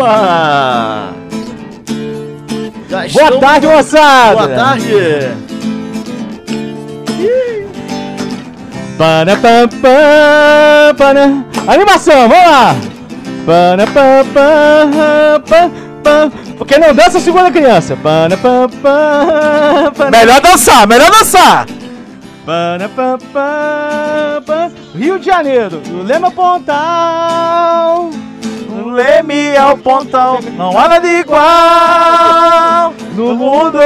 Opa! Já Boa tarde, moçada! Boa tarde! Pana, pam, pam, pana. Animação, vamos lá! Pana, pam, pam, pam, pam. Porque não dança, a criança. Pana, pam, pam, pana. Melhor dançar, melhor dançar! Pana, pam, pam, pam. Rio de Janeiro, Lema Pontal. O Leme é o pontão, não há nada igual No mundo,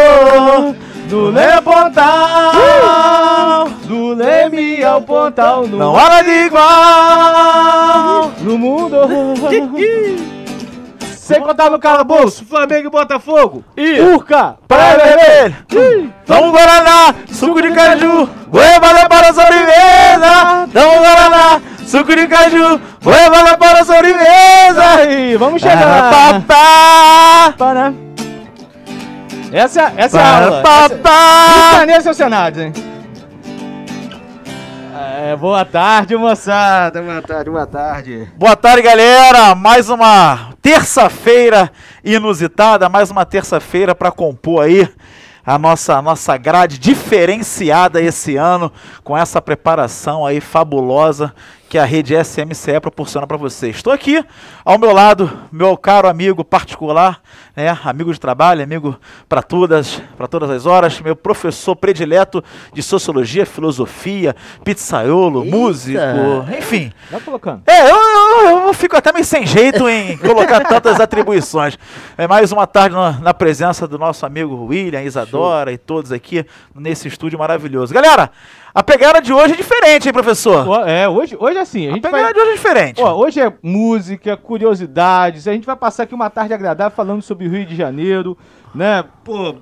do Leme é Lema o pontão, do Leme ao Pontal. No, não há nada igual. no mundo. Sem contar no calabouço, Flamengo e Botafogo. E Urca, Praia Vermelha, Dom Guaraná, suco de caju, goiabada para a sobremesa. Dom Guaraná, suco de caju, goiabada para a sobremesa. Aí, vamos chegar. Papá, Para. Essa, é- essa é a aula. Essa- papá. Janeiro, seu Senado, hein? É, boa tarde, moçada. Boa tarde, boa tarde. Boa tarde, galera. Mais uma terça-feira inusitada, mais uma terça-feira para compor aí a nossa nossa grade diferenciada esse ano com essa preparação aí fabulosa que a rede SMCE proporciona para vocês. Estou aqui ao meu lado, meu caro amigo particular, né, amigo de trabalho, amigo para todas, para todas as horas, meu professor predileto de sociologia, filosofia, pizzaiolo, Eita. músico, enfim, Vai colocando. é, eu, eu- eu fico até meio sem jeito em colocar tantas atribuições. É mais uma tarde na, na presença do nosso amigo William, Isadora e todos aqui nesse estúdio maravilhoso. Galera, a pegada de hoje é diferente, hein, professor? É, hoje, hoje é assim. A A gente pegada vai... de hoje é diferente. Ó, hoje é música, curiosidades. A gente vai passar aqui uma tarde agradável falando sobre o Rio de Janeiro, né? Pô,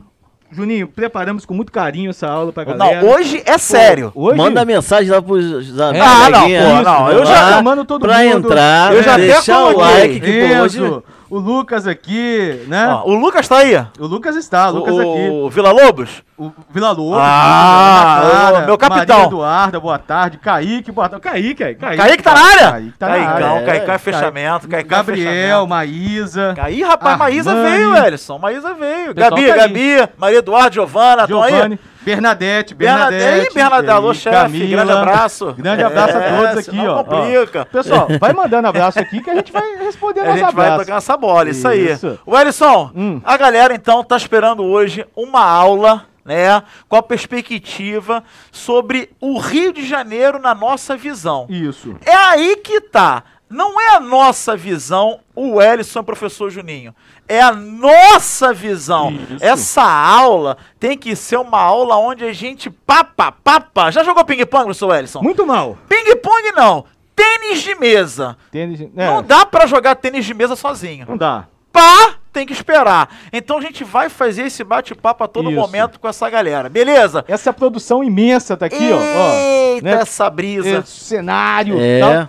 Juninho, preparamos com muito carinho essa aula pra galera. Não, hoje é sério. Hoje, Manda mensagem lá pros amigos. Ah, não, pô, não, eu já- chamando todo pra mundo. entrar, Eu já até deixar o like que pô, hoje o Lucas aqui, né? Ó, o Lucas tá aí. O Lucas está, o Lucas o, aqui. o Vila Lobos? O Vila Lobo. Ah, Ana meu capitão. Maria Eduarda, boa tarde. Kaique, boa tarde. Kaique, aí. Kaique, Kaique tá na área? Kaique tá na Caicão, área. Caicão é É, fechamento. Caicão Gabriel, fechamento. Maísa. Aí, rapaz, Maísa Armani. veio, Ellison. Maísa veio. Pessoal Gabi, tá. Gabi, Maria Eduardo, Giovana, estão aí? Bernadette, Bernadette, Bernadette. aí, Bernadette, alô, chefe, Camila. grande abraço. Grande abraço a É, todos aqui, senão ó. complica. Ó, Pessoal, vai mandando abraço aqui que a gente vai responder A gente vai tocar essa bola, isso, aí. Isso. O Ellison, Hum. a galera então tá esperando hoje uma aula, né, com a perspectiva sobre o Rio de Janeiro na nossa visão. Isso. É aí que tá. Não é a nossa visão, o Ellison e o professor Juninho. É a nossa visão. Isso. Essa aula tem que ser uma aula onde a gente papa, papa. Já jogou ping-pong, professor Ellison? Muito mal. Ping-pong não. Tênis de mesa. Tênis, é, Não dá pra jogar tênis de mesa sozinho. não dá. Pá, tem que esperar. Então a gente vai fazer esse bate-papo a todo Isso. momento com essa galera. Beleza? Essa produção imensa tá aqui, ó. ó. Eita, né? essa brisa. Esse cenário. É. tal.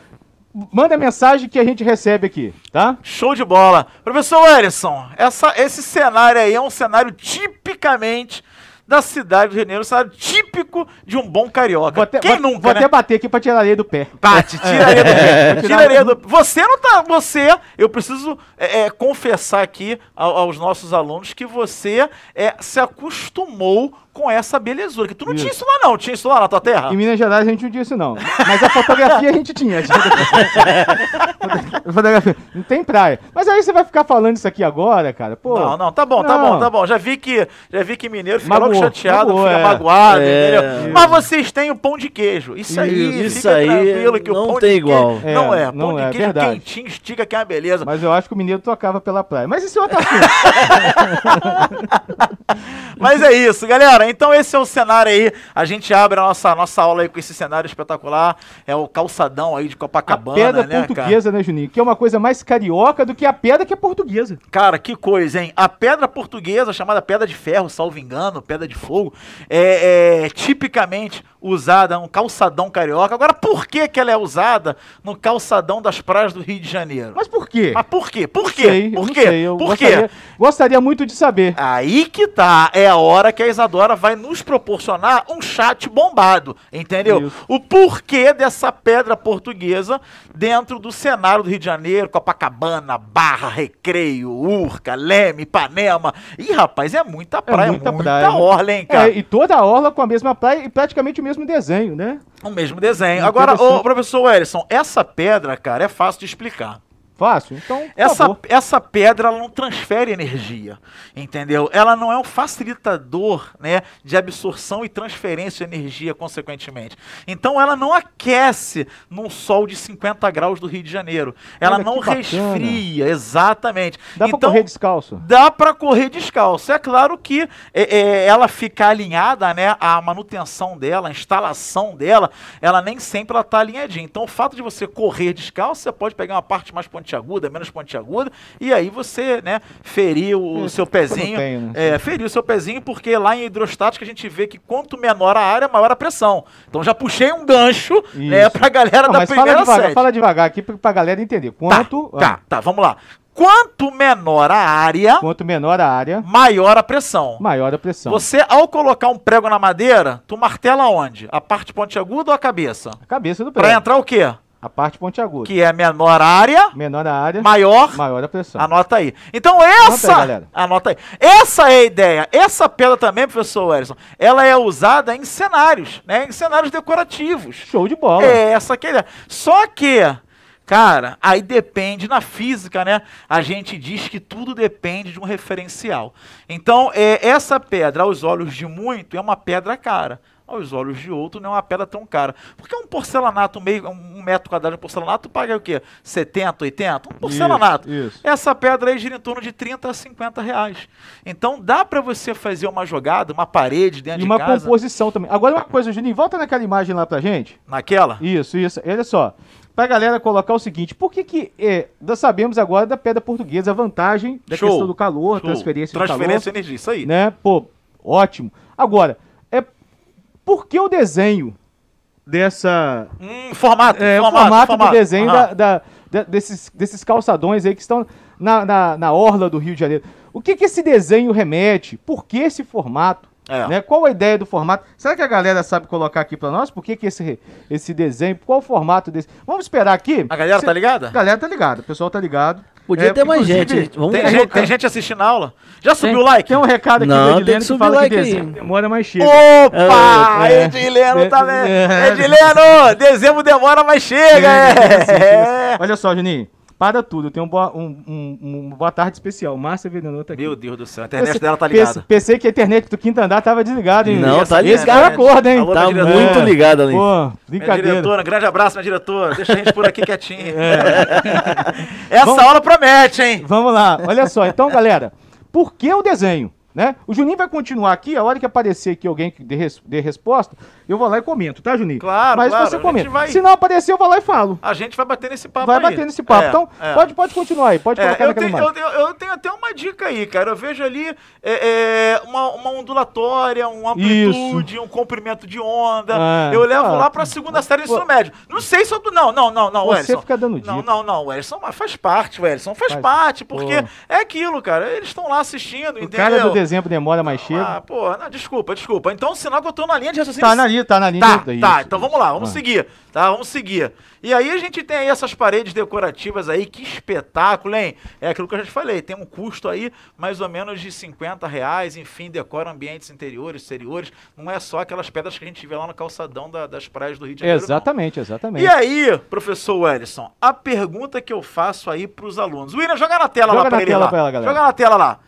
Manda mensagem que a gente recebe aqui, tá? Show de bola. Professor Ellison, essa, esse cenário aí é um cenário tipicamente da cidade do Rio de Janeiro, um cenário típico de um bom carioca. Vou até, Quem vou, nunca, vou né? até bater aqui pra tirar a areia do pé. Bate, tira areia do pé. Vou Tira areia do Você não tá. Você, eu preciso é, é, confessar aqui ao- aos nossos alunos que você é, se acostumou com essa belezura. Que tu não tinha Isso. isso lá, não. Tinha isso lá na tua terra? Em Minas Gerais a gente não tinha isso, não. Mas a fotografia a gente tinha. fotografia. Não tem praia. Mas aí você vai ficar falando isso aqui agora, cara? Pô, Não, não, tá bom, tá Não. bom, tá bom. Já vi que, já vi que mineiro fica Magoou, logo chateado, magoou, fica é. magoado, É. entendeu? Mas vocês têm o pão de queijo. Isso aí, Isso fica aí tranquilo que o não pão tem de igual. queijo não É, é. Pão não de é, queijo verdade. quentinho, estica que é uma beleza. Mas eu acho que o mineiro tocava pela praia. Mas esse é outro assunto. Mas é isso, galera. Então esse é o cenário aí. A gente abre a nossa, nossa aula aí com esse cenário espetacular. É o calçadão aí de A Copacabana, pedra né, cara? portuguesa, né, Juninho? Que é uma coisa mais carioca do que a pedra que é portuguesa. Cara, que coisa, hein? A pedra portuguesa, chamada pedra de ferro, salvo engano, pedra de fogo, é, é tipicamente usada no calçadão carioca. Agora, por que, que ela é usada no calçadão das praias do Rio de Janeiro? Mas por quê? Mas por quê? Por quê? sei, por quê? sei, por gostaria, quê? gostaria muito de saber. Aí que tá, é a hora que a Isadora vai nos proporcionar um chat bombado, entendeu? Isso. O porquê dessa pedra portuguesa dentro do cenário do Rio de Janeiro, Copacabana, Barra, Recreio, Urca, Leme, Ipanema. Ih, rapaz, é muita praia, muita muita, praia, né? orla, hein, cara? É, e toda a orla com a mesma praia e praticamente o mesmo desenho, né? O mesmo desenho. Agora, Interessante. ô, professor Wellison, essa pedra, cara, é fácil de explicar. Fácil? Então, Essa, essa pedra ela não transfere energia, entendeu? Ela não é um facilitador né, de absorção e transferência de energia, consequentemente. Então ela não aquece num sol de 50 graus do Rio de Janeiro. Ela Olha, não resfria, exatamente. Dá pra então, correr descalço? Dá para correr descalço. É claro que é, é, ela fica alinhada, né? A manutenção dela, a instalação dela, ela nem sempre ela tá alinhadinha. Então, o fato de você correr descalço, você pode pegar uma parte mais pontiaguda, menos pontiaguda, e aí você, né, ferir o É, seu eu pezinho. tenho, né? É, ferir o seu pezinho, porque lá em hidrostática a gente vê que quanto menor a área, maior a pressão. Então já puxei um gancho, né, Isso. pra galera Não, da mas fala primeira devagar, série. fala devagar aqui pra, galera entender. Tá, Quanto, tá, tá, vamos lá. Quanto menor a área, quanto menor a área, maior a pressão. maior a pressão. Você, ao colocar um prego na madeira, tu martela onde? A parte pontiaguda ou a cabeça? A cabeça do Pra prédio. entrar o quê? A parte pontiaguda. Que é menor área, Menor a área, maior. maior a pressão. Anota aí. Então aí, essa, galera. anota aí. Essa é a ideia. Essa pedra também, professor Wellison, ela é usada em cenários, né? Em cenários decorativos. Show de bola. É essa que é a ideia. Só que, cara, aí depende na física, né? A gente diz que tudo depende de um referencial. Então, é, essa pedra, aos olhos de muito, é uma pedra cara. Aos olhos de outro, não é uma pedra tão cara. Porque um porcelanato, meio, um metro quadrado de porcelanato, paga o quê? 70, 80? Um porcelanato. Isso, isso. Essa pedra aí gira em torno de 30 a 50 reais. Então dá pra você fazer uma jogada, uma parede dentro E de uma casa. composição também. Agora uma coisa, Juninho, volta naquela imagem lá pra gente. Naquela? Isso, isso. Olha só. Pra galera colocar o seguinte, por que que é, nós sabemos agora da pedra portuguesa, a vantagem da Show, questão do calor, Show. transferência, Transferência de de energia, isso aí. calor, né? Pô, ótimo. Agora, por que o desenho dessa Hum, formato, é, formato, formato, formato. do desenho Aham. da, da- da- desses, desses calçadões aí que estão na, na, na orla do Rio de Janeiro. O que, que esse desenho remete? Por que esse formato? É. Né? Qual a ideia do formato? Será que a galera sabe colocar aqui pra nós? Por que, que esse, esse desenho? Qual o formato desse? Vamos esperar aqui. A galera tá ligada? A galera tá ligada, o pessoal tá ligado. Podia É, ter mais gente. Vamos Tem gente, tem gente assistindo a aula? Já subiu o like? tem um recado aqui Não, do tem que Edileno que, subir fala like que aí. desenho demora mais chega. Opa! É, Edileno é, também. é, Edileno, dezembro demora, mas chega. É, É. Olha só, Juninho, para tudo. Tem um boa, um, um- um boa tarde especial. Márcia Venenoto tá aqui. Meu Deus do céu, a internet Pense- dela tá ligada. Pensei que a internet do quinto andar tava desligada, hein? Não, tá Esse ligado. cara acorda, hein? Alô, Tá minha muito diretora. ligado ali. Pô, Minha brincadeira. diretora, um grande abraço, minha diretora. Deixa a gente por aqui quietinho. Essa Vamos- aula promete, hein? Vamos lá, olha só. Então, galera, por que o desenho? Né? O Juninho vai continuar aqui, a hora que aparecer aqui alguém que dê, res- dê resposta, eu vou lá e comento, tá, Juninho? Claro, Mas claro, você comenta. vai- Se não aparecer, eu vou lá e falo. A gente vai bater nesse papo vai aí. bater nesse papo. É, então, é. Pode, pode continuar aí, pode É, colocar eu, tenho, eu, tenho- eu tenho até uma dica aí, cara. Eu vejo ali é, é, uma, uma ondulatória, uma amplitude, um comprimento de onda. Ah, eu levo ah. lá pra segunda série do ensino médio. Não sei se eu. Não, não, não, não, Você Wellington. fica dando Não, dica. não, não, Wellington, mas faz parte, Wellington. Faz, Faz- parte, porque Pô. é aquilo, cara. Eles estão lá assistindo, O entendeu? Dezembro demora, mais chega. Ah, pô, não, desculpa, desculpa. Então, sinal que eu tô na linha de raciocínio. tá na linha, tá na linha. Tá, da- tá, isso, então isso. vamos lá, vamos Ah. seguir, tá? Vamos seguir. E aí a gente tem aí essas paredes decorativas aí, que espetáculo, hein? É aquilo que eu já te falei, tem um custo aí mais ou menos de 50 reais, enfim, decora ambientes interiores, exteriores, não é só aquelas pedras que a gente vê lá no calçadão da- das praias do Rio de Janeiro, não. Exatamente, exatamente. E aí, professor Wellison, a pergunta que eu faço aí pros alunos. William, joga na tela Joga lá pra na ele tela lá. pra ela, galera. Joga na tela lá.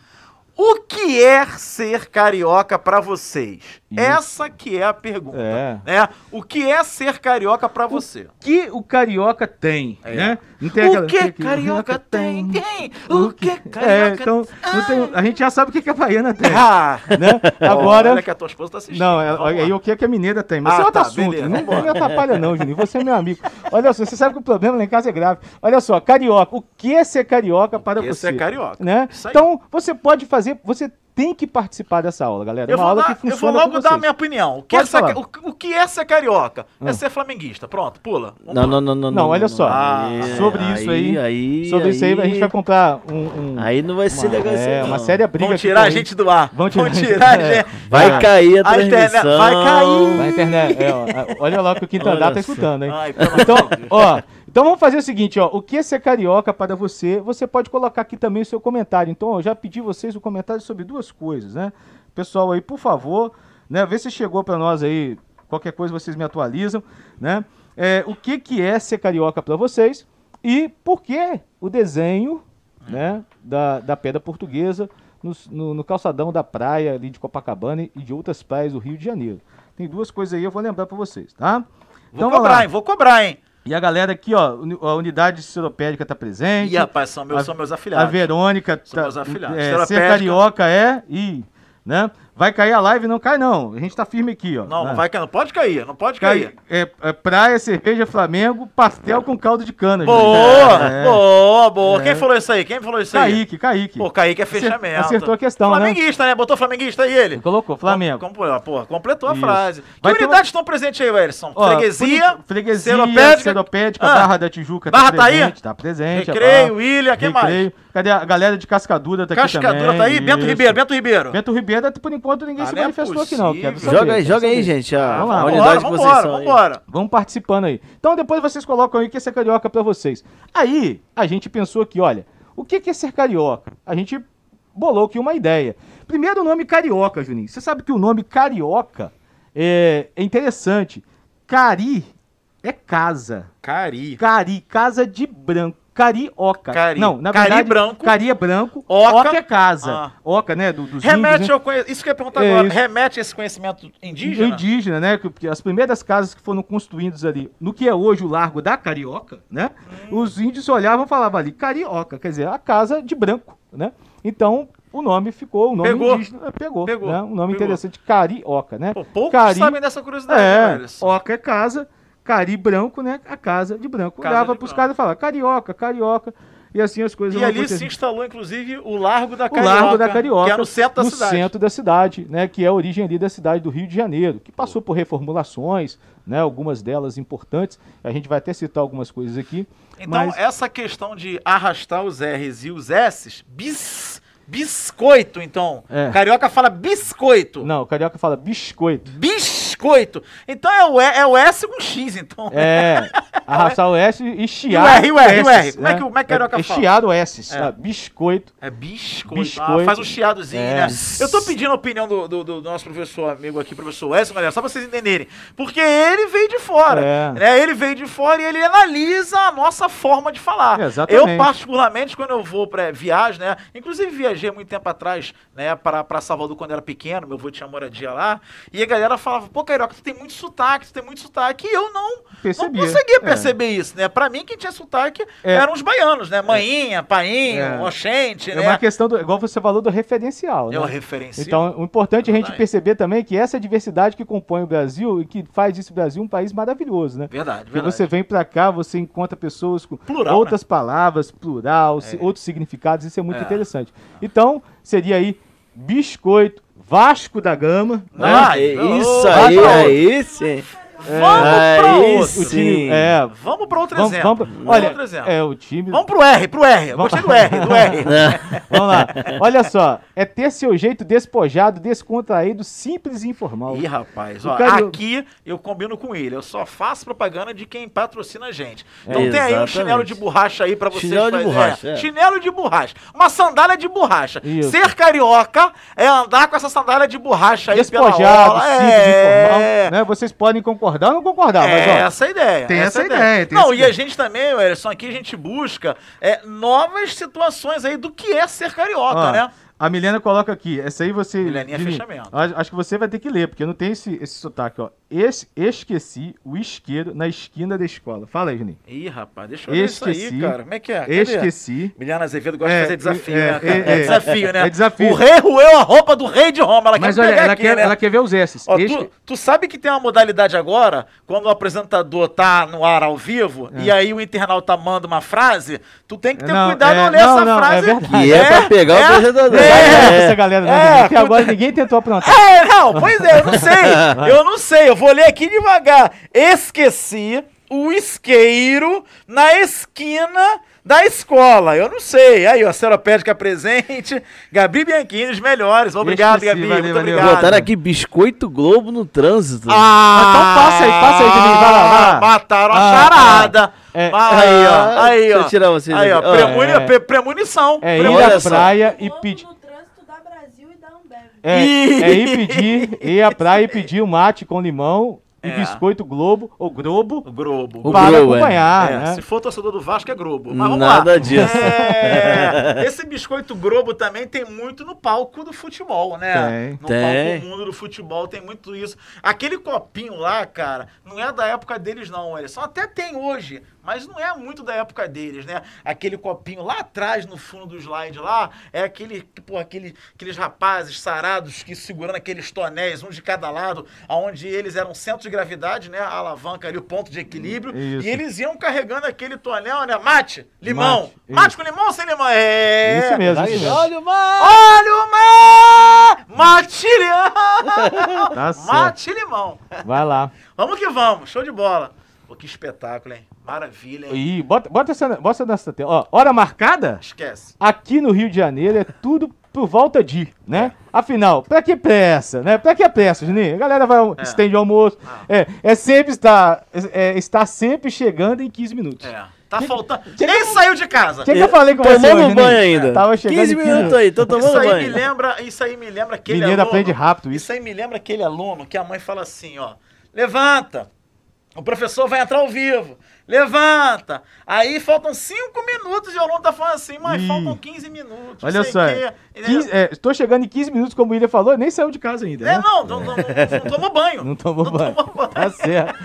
O que é ser carioca pra vocês? Essa que é a pergunta. É. Né? O que é ser carioca pra você? que o carioca tem, É. né? Não tem O aquela- que tem- carioca tem? Tem! O que É, carioca então, não tem- a gente já sabe o que, que a baiana tem, Ah! né? Agora, Olha que a tua esposa tá assistindo. não, é, aí o que, que a mineira tem, mas Ah, é outro tá, assunto, beleza, não, não me atrapalha não, Juninho, você é meu amigo. Olha só, você sabe que o problema lá em casa é grave. Olha só, carioca, o que é ser carioca para que é você? ser carioca? Né? Então, você pode fazer, você tem que participar dessa aula, galera. Eu uma vou, aula dar- que eu vou logo com dar a minha opinião. O que, Pode é ser, o, o que é ser carioca? Hum. É ser flamenguista. Pronto, pula. Não, não, não, não. Não, olha só. Aí- Sobre isso aí, aí Sobre isso aí, a gente vai comprar um... um- Aí não vai ser uma, legal isso é, aí, uma não. séria briga Vão tirar a gente do ar. Vão Vão tirar- tirar a É. gente. Vai Ah, cair a a internet vai cair. Na internet. É, ó, olha lá que o Quinto Andar tá escutando, hein? Ai, Então, ó, então vamos fazer o seguinte, ó. O que é ser carioca para você? Você pode colocar aqui também o seu comentário. Então, eu já pedi vocês o comentário sobre duas coisas, né? Pessoal aí, por favor, né? Vê se chegou para nós aí. Qualquer coisa vocês me atualizam, né? É, o que que é ser carioca para vocês e por que o desenho, né, da, da pedra portuguesa no, no- no calçadão da praia ali de Copacabana e de outras praias do Rio de Janeiro. Tem duas coisas aí, eu vou lembrar para vocês, tá? Vou Então, cobrar, hein? Vou cobrar, hein? E a galera aqui, ó, a unidade seropédica tá presente. Ih, rapaz, são meus, a- são meus A afilhados. Verônica São meus afilhados. É, ser carioca é e, né? Vai cair a live, não cai não. A gente tá firme aqui, ó. Não, né? não vai cair, não pode cair, não pode Cai, cair. é, é praia, cerveja, Flamengo, pastel com caldo de cana. gente. Boa, É. boa, boa. É. Quem falou isso aí? Quem falou isso aí? Kaique, Kaique. Pô, Kaique é fechamento. acertou a questão, né? Flamenguista, né? Botou flamenguista aí ele. Colocou, Flamengo. Com, com, porra, completou a Isso. frase. Que Vai unidades estão presentes aí, Wilson? Ó, Freguesia, Freguesia, Seropédica, Seropédica, Ah. Barra da Tijuca Barra tá aí? presente, tá presente. Recreio, ó. Ilha, quem mais? Cadê a galera de Cascadura tá aqui Cascadura também? tá aí? Bento Isso. Ribeiro, Bento Ribeiro. Bento Ribeiro, por enquanto ninguém Ah, se é manifestou aqui não. Quero saber, Joga aí, quero joga aí, gente. A, Vamos lá, a vamos unidade aí. vambora. Vamos participando aí. Então depois vocês colocam aí o que é ser carioca pra vocês. Aí a gente pensou aqui, olha, o que que é ser carioca? A gente bolou aqui uma ideia. Primeiro o nome carioca, Juninho. Você sabe que o nome carioca é, é interessante. Cari é casa. Cari. Cari, casa de branco. Carioca. Cari. Não, na Cari verdade, branco. Cari é branco. Oca. Oca, é casa. Ah. Oca, né? Do, dos Remete índios, né? Isso que eu ia perguntar É agora. isso. Remete a esse conhecimento indígena? indígena, né? que- Porque as primeiras casas que foram construídas ali, no que é hoje o Largo da Carioca, né? Hum. Os índios olhavam e falavam ali, Carioca, quer dizer, a casa de branco, né? Então, o nome ficou, o nome Pegou. indígena eh, pegou, Pegou. né? Um nome Pegou. interessante, Carioca, né? Pô, poucos Cari- sabem dessa curiosidade, É, Wilson. Oca é casa, Cari branco, né? A casa de branco. Casa Olhava pros branco. caras e falava, Carioca, Carioca. E assim as coisas E ali se acontecendo. instalou, inclusive, o Largo da O Carioca. Largo da Carioca, Que é no centro da no cidade. centro da cidade, né, que é a origem ali da cidade do Rio de Janeiro, que passou por reformulações, né, algumas delas importantes. A gente vai até citar algumas coisas aqui. Então, mas essa questão de arrastar os R's e os S's, bis, biscoito, então. É. Carioca fala biscoito. não, o carioca fala biscoito. Biscoito. Então é o, E- é o S com X, então. É, arrastar o S e chiar R, e o R, o R? Como é que como é que carioca é, fala? chiar o S, É. biscoito. É biscoito. Biscoito. Ah, faz um chiadozinho, É. né? Eu tô pedindo a opinião do, do- do nosso professor amigo aqui, professor Edson, galera, só pra vocês entenderem. Porque ele veio de fora. É. Né? Ele veio de fora e ele analisa a nossa forma de falar. Exatamente. Eu, particularmente, quando eu vou pra viagem, né? Inclusive, viajei muito tempo atrás, né, pra, pra Salvador quando era pequeno, meu avô tinha moradia lá. E a galera falava, pô, Carioca, tu tem muito sotaque, tem muito sotaque. E eu não, Percebia. não conseguia É. perceber isso, né? Pra mim, quem tinha sotaque É. eram os baianos, né? Mainha, painho, É. oxente, É né? uma questão, do, igual você falou, do referencial, É o né? referencial. Então, o importante é a gente perceber também que essa diversidade que compõe o Brasil e que faz desse Brasil um país maravilhoso, né? Verdade, Porque verdade. você vem pra cá, você encontra pessoas com Plural, outras palavras, plural, outros significados, isso é muito É. interessante. Então, seria aí biscoito, Vasco da Gama, né? Ah, então, isso aí, aí sim. Vamos pra Aí outro. O time, sim. é, Vamos pra outro vamos, exemplo. vamos, pra- olha, outro exemplo. é o time. Vamos pro R, pro R. Eu Vamos- Gostei do R, do R. Vamos lá. Olha só, é ter seu jeito despojado, descontraído, simples e informal. Ih, rapaz, ó, cara- aqui eu combino com ele. Eu só faço propaganda de quem patrocina a gente. Então É, tem aí um exatamente. chinelo de borracha aí pra vocês Chinelo de fazerem. borracha, é. Chinelo de borracha. Uma sandália de borracha. Isso. Ser carioca é andar com essa sandália de borracha aí Despojado, pela orla. simples, é... informal. Né? Vocês podem concordar ou não concordar, mas É ó, essa a ideia. tem essa essa a ideia, tem Não, e ideia. a gente também, Ellison, aqui a gente busca é, novas situações aí do que é ser carioca, Ó, né? A Milena coloca aqui, essa aí você. Mileninha Juninho, fechamento. Acho, acho que você vai ter que ler, porque não tem esse, esse sotaque, ó. Es- esqueci o isqueiro na esquina da escola. Fala aí, Juninho. Ih, rapaz, deixa eu ver isso aí, Esqueci. cara. Como é que é? Cadê? Esqueci. Miliana Azevedo gosta É, de fazer desafio, é, né? é, É, é. desafio, né? É desafio. O rei roeu a roupa do rei de Roma. Ela Mas quer olha, ela, aqui, quer, né? ela quer ver os S's. Ó, Esque- tu, tu sabe que tem uma modalidade agora, quando o apresentador tá no ar ao vivo, e aí o internauta manda uma frase, tu tem que ter É. Não, cuidado é, ao ler não, essa não, é frase. verdade. E é pra pegar o apresentador. É. essa galera, né, É, cuida- agora ninguém tentou aprontar. É, não, pois é, eu não sei. Eu não sei. Eu vou ler aqui devagar. Esqueci o isqueiro na esquina da escola. Eu não sei. Aí, ó, Seropédica presente. Gabi Bianchini, os melhores. Obrigado, Esqueci, Gabi. valeu, Muito valeu. obrigado. Botaram aqui Biscoito Globo no trânsito. Ah, Então passa aí, passa aí, Juninho, vai lá, vai. Mataram a Ah, charada. é. Aí, ó. Ah, Aí, deixa ó. eu tirar vocês Aí, ó. premuni- é. pre- premonição. É ir premonição. à praia e pedir. no trânsito da Brasil e da Ambev. É, é ir pedir, ir à praia e pedir um mate com limão e É. biscoito Globo, ou Globo, O Globo. O para Globo, é. acompanhar, É, né? Se for torcedor do Vasco, é Globo. Mas vamos Nada lá. disso. É, esse biscoito Globo também tem muito no palco do futebol, né? Tem. No Tem. palco mundo do futebol tem muito isso. Aquele copinho lá, cara, não é da época deles, não, Elisson. Até tem hoje, mas não é muito da época deles, né? Aquele copinho lá atrás, no fundo do slide lá, é aquele, pô, aquele, aqueles rapazes sarados que segurando aqueles tonéis, um de cada lado, aonde eles eram centro de gravidade, né? A alavanca ali, o ponto de equilíbrio. Isso. E eles iam carregando aquele tonel, né? Mate, limão. Mate, Mate, isso. com limão ou sem limão? É. Isso mesmo, isso mesmo. Olha o mar! Olha o mar! Mate limão! Tá. Mate limão. Vai lá. Vamos que vamos, show de bola. Pô, que espetáculo, hein? Maravilha, hein? Ih, bota, bota essa, bota nessa tela. Ó, hora marcada? Esquece. Aqui no Rio de Janeiro é tudo por volta de, né? Afinal, pra que pressa, né? Pra que pressa, Juninho? A galera vai, É. estende o almoço. Ah. É, é sempre estar, é, está sempre chegando em 15 minutos. É. Tá faltando. que- Nem saiu de casa. O que, que eu falei com você Tomamos hoje, Juninho? banho ainda. Tava chegando 15 em minutos aí, tô tomando Isso aí me banho. lembra, isso aí me lembra aquele Mineiro aluno. aprende rápido isso. Isso aí me lembra aquele aluno que a mãe fala assim, ó. Levanta. O professor vai entrar ao vivo. Levanta. Aí faltam cinco minutos e o aluno tá falando assim, Ih. faltam 15 minutos. Olha só. 15, é, estou chegando em 15 minutos, como o William falou, nem saiu de casa ainda. É, né? não, não, não, não, tomou banho. Não tomou banho. banho. Tá certo.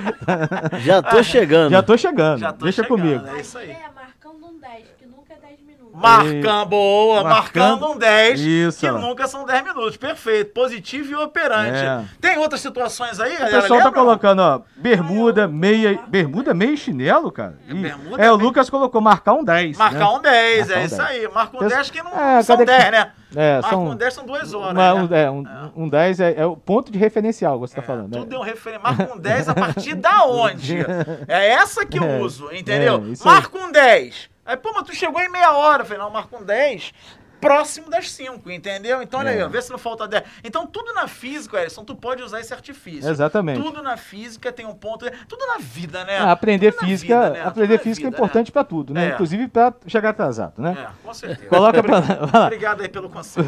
Já tô chegando. Já tô chegando. Já tô Deixa chegando, comigo. É isso aí. É, marcando um 10, que nunca é 10 minutos. Marcando, boa, Marcando- marcando um 10, Isso, que nunca são 10 minutos. Perfeito, positivo e operante. É. Tem outras situações aí, O galera? pessoal tá Lembram? colocando, ó, bermuda, meia, bermuda, meia e chinelo, cara. É, Ih, bermuda, é, o Lucas colocou marcar um 10. Marcar né? um 10, Marcar é um isso 10. aí. Marca um Pensa- 10 que não É, são cadê que- 10, né? É, Marca são um 10 são duas horas. uma- né? um, é, um, um 10 é, é o ponto de referencial, você tá É, falando. Tudo né? é um referente. Marca um 10 a partir da onde? É essa que eu É, uso, entendeu? é, isso marca um 10. Aí, pô, mas tu chegou em meia hora. Eu falei, não, marca um 10 próximo das 5, entendeu? Então, olha É. aí, vê se não falta 10. Então, tudo na física, Edson, tu pode usar esse artifício. Exatamente. Tudo na física tem um ponto. Tudo na vida, né? Ah, aprender Tudo física, vida, né? aprender Tudo física é vida, importante pra tudo, né? É. Inclusive pra chegar atrasado, né? É, com certeza. Coloca pra. Obrigado aí pelo conselho.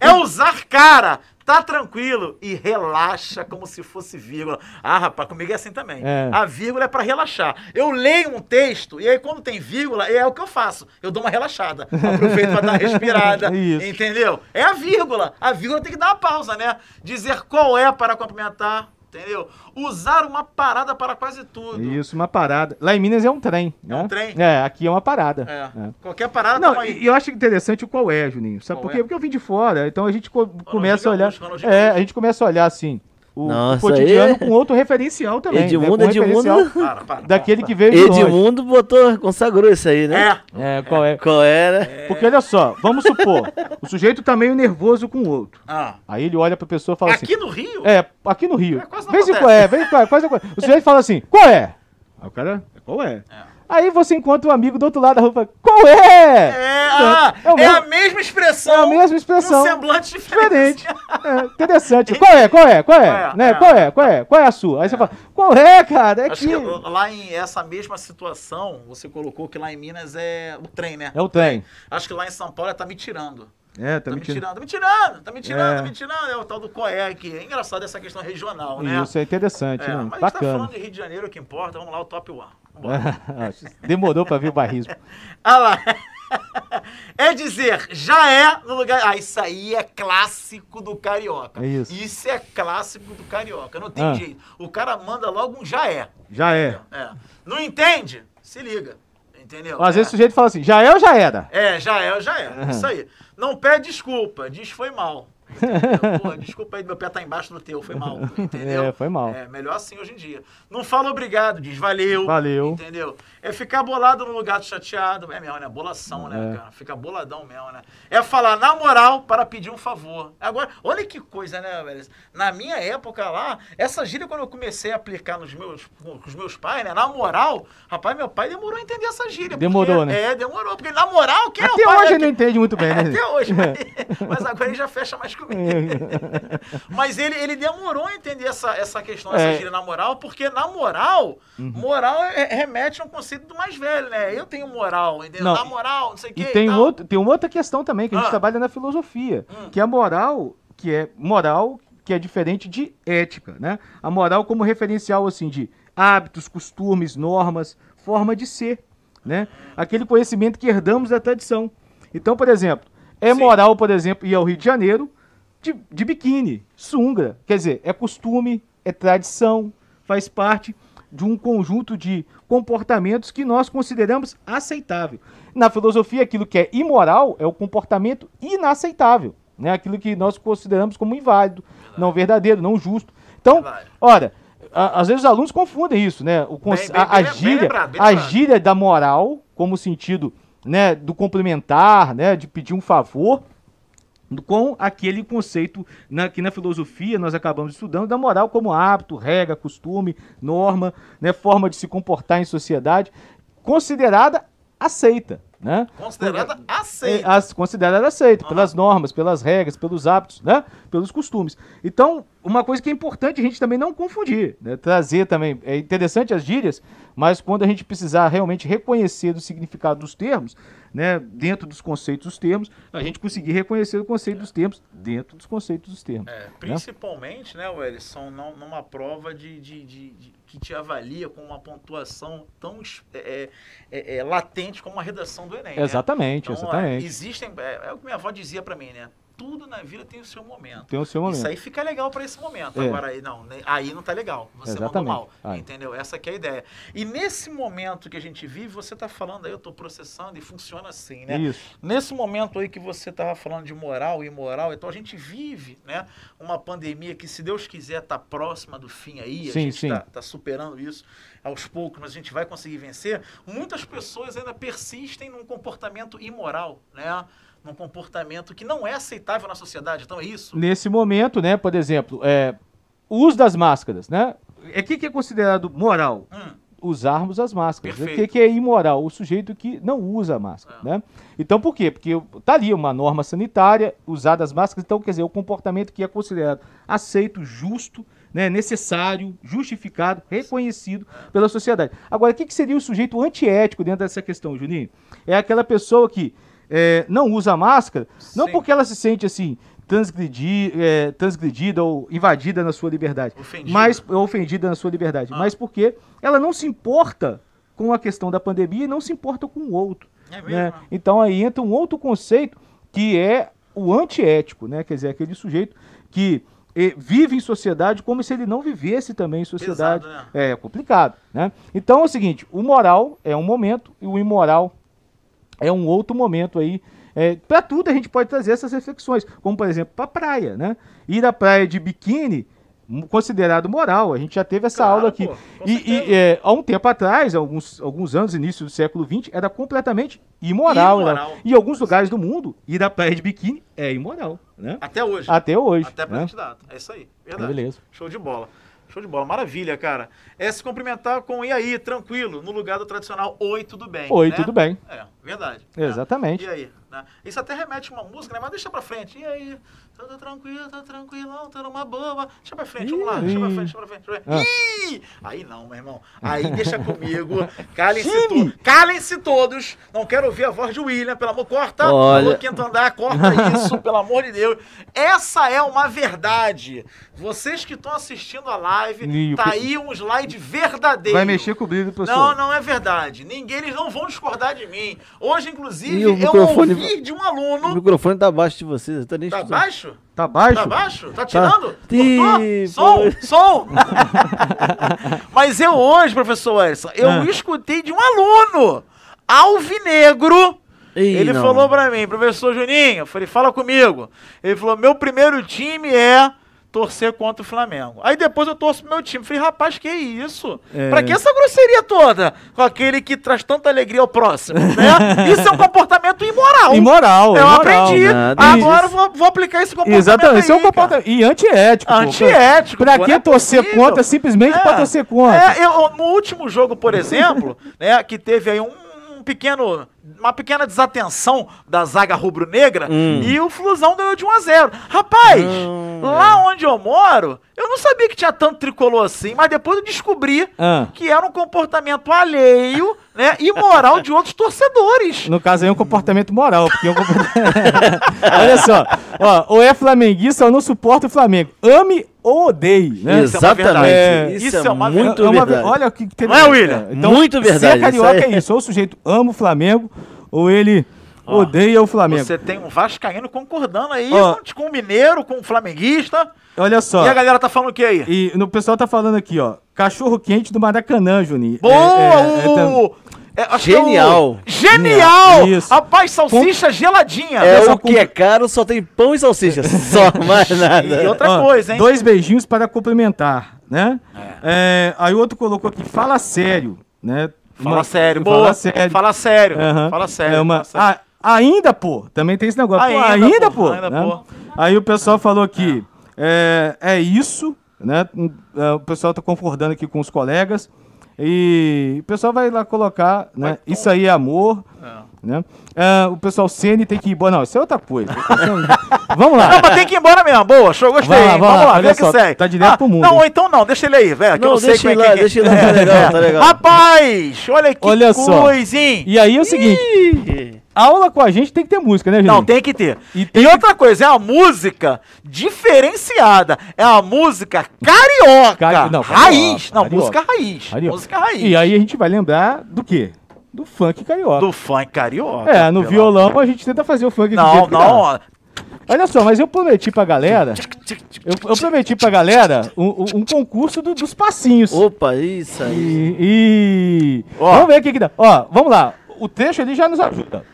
é usar cara, tá tranquilo e relaxa como se fosse vírgula. Ah, rapaz, comigo é assim também. É. A vírgula é pra relaxar. Eu leio um texto e aí quando tem vírgula, é o que eu faço. Eu dou uma relaxada. Aproveito pra dar uma respirada. Isso. Entendeu? É a vírgula. A vírgula tem que dar uma pausa, né? Dizer qual é para complementar. Entendeu? Usar uma parada para quase tudo. Isso, uma parada. Lá em Minas é um trem, É né? um trem? É, aqui é uma parada. É. É. Qualquer parada Não, e eu acho interessante o qual é, Juninho. Sabe Qual por quê? é? Porque eu vim de fora, então a gente co- começa a olhar. Gaúcho, É, a gente começa a olhar assim. O, o Nossa, cotidiano aí- com outro referencial também. Edmundo, né? Com Edmundo. Para, para, Daquele para, que veio de longe. Edmundo botou, consagrou isso aí, né? É. É, qual é? Qual era? Porque olha só, vamos supor, o sujeito tá meio nervoso com o outro. Ah. Aí ele olha pra pessoa e fala assim. Aqui no Rio? É, aqui no Rio. É, quase não Vem qual é, vem qual é, quase qual é. O sujeito fala assim, qual é? Aí o cara, qual é? Aí você encontra um amigo do outro lado da rua. Qual é? É, ah, é, é, a mesma expressão. É a mesma expressão. Um semblante diferente. é, interessante. É, qual é? Qual é? Qual é? né? É. qual é? Qual é? Qual é a sua? Aí você é. fala, qual é, cara? É Acho que... que... lá em essa mesma situação, você colocou que lá em Minas é o trem, né? É o trem. Acho que lá em São Paulo tá me tirando. É, tá, tá me, tirando. tirando. Tá me tirando, tá me tirando, é. tá me tirando. É o tal do coé que é engraçado essa questão regional, né? Isso é interessante, é, né? Mas tá Bacana. tá falando de Rio de Janeiro, o que importa, vamos lá, o top 1. Demorou pra vir o barrismo. Ah lá. É dizer, já é no lugar. Ah, isso aí é clássico do carioca. É isso. é clássico do carioca. Não tem Ah. jeito. O cara manda logo um já é. Já é. É. Não entende? Se liga. Entendeu? Às é. vezes o sujeito fala assim, já é ou já era? É, já é, já é. Isso aí. Não pede desculpa, diz foi mal. Entendeu? Pô, desculpa aí, meu pé tá embaixo do teu, foi mal. Entendeu? É, foi mal. É, melhor assim hoje em dia. Não fala obrigado, diz valeu. Valeu. Entendeu? É ficar bolado no lugar chateado. É mesmo, né? Bolação, né, É. cara? Fica boladão mesmo, né? É falar na moral para pedir um favor. Agora, olha que coisa, né, velho? Na minha época lá, essa gíria quando eu comecei a aplicar nos meus, com os meus pais, né? Na moral, rapaz, meu pai demorou a entender essa gíria. Demorou, porque- né? É, demorou. Porque na moral, quem é Até o pai? hoje é ele não entende muito bem, é, né? até hoje, mas, mas agora ele já fecha mais comigo. mas ele, ele demorou a entender essa, essa questão, essa É. gíria na moral, porque na moral, moral é- remete a um conceito do mais velho, né? Eu tenho moral, entendeu? Não, na moral, não sei o E que. tem, um outro, tem uma outra questão também, que a gente Ah. trabalha na filosofia, Hum. que é a moral, que é moral, que é diferente de ética, né? A moral como referencial, assim, de hábitos, costumes, normas, forma de ser, né? Aquele conhecimento que herdamos da tradição. Então, por exemplo, é Sim. moral, por exemplo, ir ao Rio de Janeiro de, de biquíni, sunga. Quer dizer, é costume, é tradição, faz parte de um conjunto de comportamentos que nós consideramos aceitável. Na filosofia, aquilo que é imoral é o comportamento inaceitável, né? Aquilo que nós consideramos como inválido, não verdadeiro, não justo. Então, Verdade. olha, a- às vezes os alunos confundem isso, né? O Bem- bem- a, a bem- gíria, lembrado, a gíria da moral como sentido, né, do complementar, né, de pedir um favor, com aquele conceito na, que na filosofia nós acabamos estudando da moral como hábito, regra, costume, norma, né, forma de se comportar em sociedade, considerada aceita. Né? Considerada É, aceita. as- considerada aceita, Aham. pelas normas, pelas regras, pelos hábitos, né? pelos costumes. Então, uma coisa que é importante a gente também não confundir, né? trazer também, é interessante as gírias, mas quando a gente precisar realmente reconhecer o significado dos termos, né? dentro dos conceitos dos termos, a gente conseguir reconhecer o conceito dos termos dentro dos conceitos dos termos. É, principalmente, né, Wellison, não- numa prova de, de- de- de- que te avalia com uma pontuação tão es- é, é, é, latente como a redação do Enem. né? Exatamente, Então, exatamente. é, existem, é, é o que minha avó dizia pra mim, né? Tudo na vida tem o seu momento. Tem o seu momento. Isso aí fica legal pra esse momento. É. Agora aí não, né, aí não tá legal. Você Exatamente. mandou mal. Aí. Entendeu? Essa que é a ideia. E nesse momento que a gente vive, você tá falando aí, eu tô processando e funciona assim, né? Isso. Nesse momento aí que você estava falando de moral e imoral, então a gente vive, né, uma pandemia que, se Deus quiser, está próxima do fim aí, a Sim, gente sim. está superando isso aos poucos, mas a gente vai conseguir vencer. Muitas pessoas ainda persistem num comportamento imoral, né? Num comportamento que não é aceitável na sociedade. Então é isso. Nesse momento, né, por exemplo, é, o uso das máscaras, né? O que, que é considerado moral? Hum, usarmos as máscaras. O que, Perfeito. que é imoral? O sujeito que não usa a máscara, É. né? Então, por quê? Porque tá ali uma norma sanitária, usar as máscaras, então, quer dizer, o comportamento que é considerado aceito, justo, né, necessário, justificado, reconhecido pela sociedade. Agora, o que, que seria o sujeito antiético dentro dessa questão, Juninho? É aquela pessoa que é, não usa máscara, não Sim. porque ela se sente assim, é, transgredida ou invadida na sua liberdade, Ofendida. mas ofendida na sua liberdade, Ah. mas porque ela não se importa com a questão da pandemia e não se importa com o outro. É né? né? Então aí entra um outro conceito que é o antiético, né? Quer dizer, aquele sujeito que vive em sociedade como se ele não vivesse também em sociedade. Pesado, É complicado, né? Então é o seguinte, o moral é um momento e o imoral é um outro momento aí. É, para tudo a gente pode trazer essas reflexões, como por exemplo para praia, né? Ir à praia de biquíni considerado moral. A gente já teve essa Claro, aula aqui. pô, e e, é, há um tempo atrás, alguns, alguns anos, início do século XX, era completamente imoral. né? Imoral. Em alguns lugares do mundo, ir à praia de biquíni é imoral, né? Até hoje. Até hoje. Até a né? data. É isso aí. Verdade. Beleza. Show de bola. Show de bola. Maravilha, cara. É se cumprimentar com e aí, tranquilo, no lugar do tradicional Oi, tudo bem. Oi, né? tudo bem. É, verdade. Exatamente. E aí? Né? Isso até remete a uma música, né? Mas deixa pra frente. E aí? Tudo tranquilo, tá tranquilão, tá numa boa. Deixa pra frente, vamos lá, deixa pra frente, deixa pra frente. Deixa pra frente. Ah. Ih! Aí não, meu irmão. Aí deixa comigo. Calem-se todos. Calem-se todos. Não quero ouvir a voz de William, pelo amor. Corta. Olha. Quinto andar, corta isso, pelo amor de Deus. Essa é uma verdade. Vocês que estão assistindo a live, Ih, o tá aí um slide verdadeiro. Vai mexer com o brilho do Não, professor. não é verdade. Ninguém, eles não vão discordar de mim. Hoje, inclusive, E o eu microfone- ouvi de um O aluno. microfone tá abaixo de vocês, eu tô nem Tá escutando. baixo? Tá baixo? Tá baixo? Tá tirando? Ih, Cortou? pô. Som, som. Mas eu hoje, professor Edson, eu Ah. escutei de um aluno alvinegro. Ih, ele não. falou pra mim, professor Juninho, eu falei, fala comigo. Ele falou, meu primeiro time é torcer contra o Flamengo. Aí depois eu torço pro meu time. Falei, rapaz, que isso? É. Pra que essa grosseria toda? Com aquele que traz tanta alegria ao próximo, né? Isso é um comportamento imoral. Imoral, Eu imoral. aprendi. Nada Agora disso. eu vou, vou aplicar esse comportamento Exatamente, isso é um aí, cara. comportamento. E antiético. pô. Antiético, Pra pô, que não é torcer possível. contra simplesmente É. pra torcer contra? É, eu, no último jogo, por exemplo, né, que teve aí um pequeno, uma pequena desatenção da zaga rubro-negra Hum. e o Flusão ganhou de 1 a 0. Rapaz, Hum, lá onde eu moro, eu não sabia que tinha tanto tricolor assim, mas depois eu descobri Ah. que era um comportamento alheio, né, imoral de outros torcedores. No caso aí é um comportamento moral, porque é um comportamento... Olha só, ó, ou é flamenguista ou não suporta o Flamengo. Ame ou odeie, né? Isso é. Exatamente. É, isso, isso é, é uma muito É uma- verdade. Olha o que, tem Não é, William? Muito verdade, Ser carioca isso aí. é isso. Ou o sujeito ama o Flamengo, ou ele Ó, odeia o Flamengo. Você tem um vascaíno concordando aí Ó. com, com o mineiro, com o flamenguista. Olha só. E a galera tá falando o que aí? E no pessoal tá falando aqui, ó. Cachorro quente do Maracanã, Juninho. Boa! É, é, é, tam- o... é, é o- Genial. Genial! Isso. Rapaz, salsicha geladinha. É o que é caro, só tem pão e salsicha. Só mais nada. E outra Ó, coisa, hein? Dois beijinhos para complementar, né? É, aí o outro colocou aqui, fala sério, né? Fala Uma- sério, fala boa. sério. Fala sério. Aham. Fala sério. É uma, fala sério. Ah, ainda, pô. Também tem esse negócio. Pô, Ainda, ainda, pô, ainda, né? pô. Aí o pessoal falou aqui, é, é isso, né? É, O pessoal tá concordando aqui com os colegas. E o pessoal vai lá colocar, né? Isso aí é amor. Né? Ah, o pessoal Ceni tem que ir embora. Não, isso é outra coisa. Vamos lá. Não, mas tem que ir embora mesmo. Boa, show, gostei. Vai lá, hein? vai lá, vamos lá, olha vê que só, segue. tá direto pro mundo, Não, ou então não, deixa ele aí, velho. Que eu Não, não sei deixa como é ele que lá, é. deixa ele lá, tá legal, tá legal. Rapaz, olha que Olha hein? E aí é o seguinte, Ih, aula com a gente tem que ter música, né, gente? Não, tem que ter. E E, tem outra coisa, é a música diferenciada. É a música carioca. Cari- não, raiz. carioca, Não, carioca. música raiz. Carioca. Música raiz. E aí a gente vai lembrar do quê? Do funk carioca. Do funk carioca. É, no violão a gente tenta fazer o funk Não, dá. não, ó. Olha só, mas eu prometi pra galera, eu, eu prometi pra galera um, um- um concurso do- dos passinhos. Opa, isso aí. E, e-. Vamos ver o que que dá. Ó, vamos lá. O trecho ali já nos ajuda.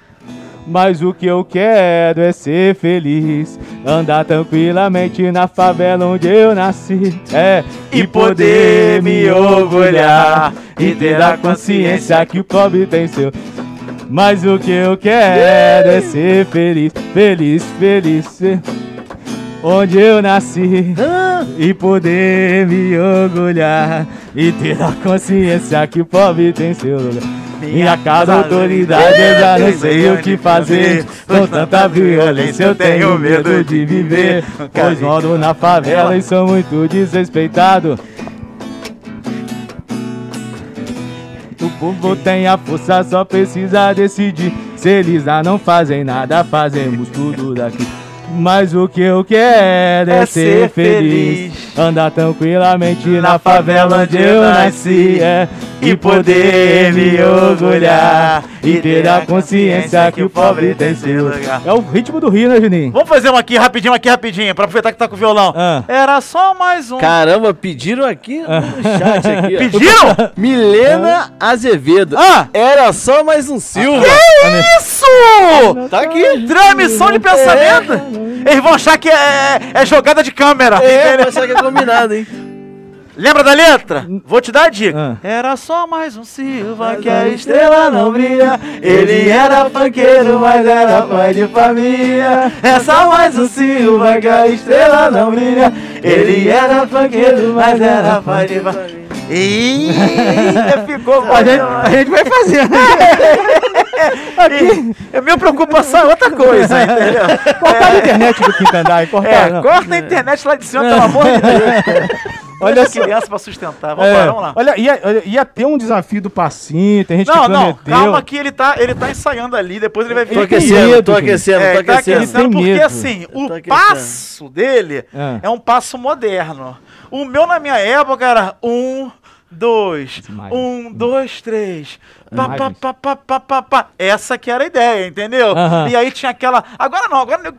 Mas o que eu quero é ser feliz, andar tranquilamente na favela onde eu nasci, é E poder me orgulhar e ter a consciência que o pobre tem seu. Mas o que eu quero é ser feliz, feliz, feliz, ser onde eu nasci e poder me orgulhar e ter a consciência que o pobre tem seu lugar. Minha casa, autoridade, eu já não sei o que fazer. Com tanta violência, eu tenho medo de viver. Pois moro na favela e sou muito desrespeitado. O povo tem a força, só precisa decidir. Se eles já não fazem nada, fazemos tudo daqui. Mas o que eu quero é, É ser feliz. feliz. Andar tranquilamente na, Na favela onde eu nasci. É, e poder me orgulhar. E ter a consciência que o pobre tem seu lugar. É o ritmo do Rio, né, Juninho? Vamos fazer uma aqui rapidinho, aqui rapidinho, pra aproveitar que tá com o violão. Ah. Era só mais um. Caramba, pediram aqui no chat aqui. Pediram? Milena Azevedo. Ah! Era só mais um Silva. Isso! Tá aqui. Transmissão de pensamento. Eles vão achar que é, é jogada de câmera. É, mas só que é combinado, hein? Lembra da letra? Vou te dar a dica. Ah. Era só mais um Silva que a estrela não brilha. Ele era funkeiro, mas era pai de família. É só mais um Silva que a estrela não brilha. Ele era funkeiro, mas era pai de família. Ih, ficou A gente, a gente vai fazendo. E a minha preocupação é outra coisa, entendeu? Cortaram a internet do quinto andar, É, não. corta a internet lá de cima, pelo amor de Deus. Olha só. criança pra sustentar. Vamos, É, lá, vamos lá. Olha, ia, ia ter um desafio do passinho, tem gente Não, que não, prometeu. calma que ele tá, ele tá ensaiando ali, depois ele vai vir Tô aquecendo, medo, tô gente. aquecendo, É, tô ele tá aquecendo. aquecendo porque medo. assim, o aquecendo. passo dele Ah. é um passo moderno. O meu na minha época era um, dois, um, dois, três. Pá, pá, pá, pá, pá, pá, pá. Essa que era a ideia, entendeu? E aí tinha aquela. Agora não, agora.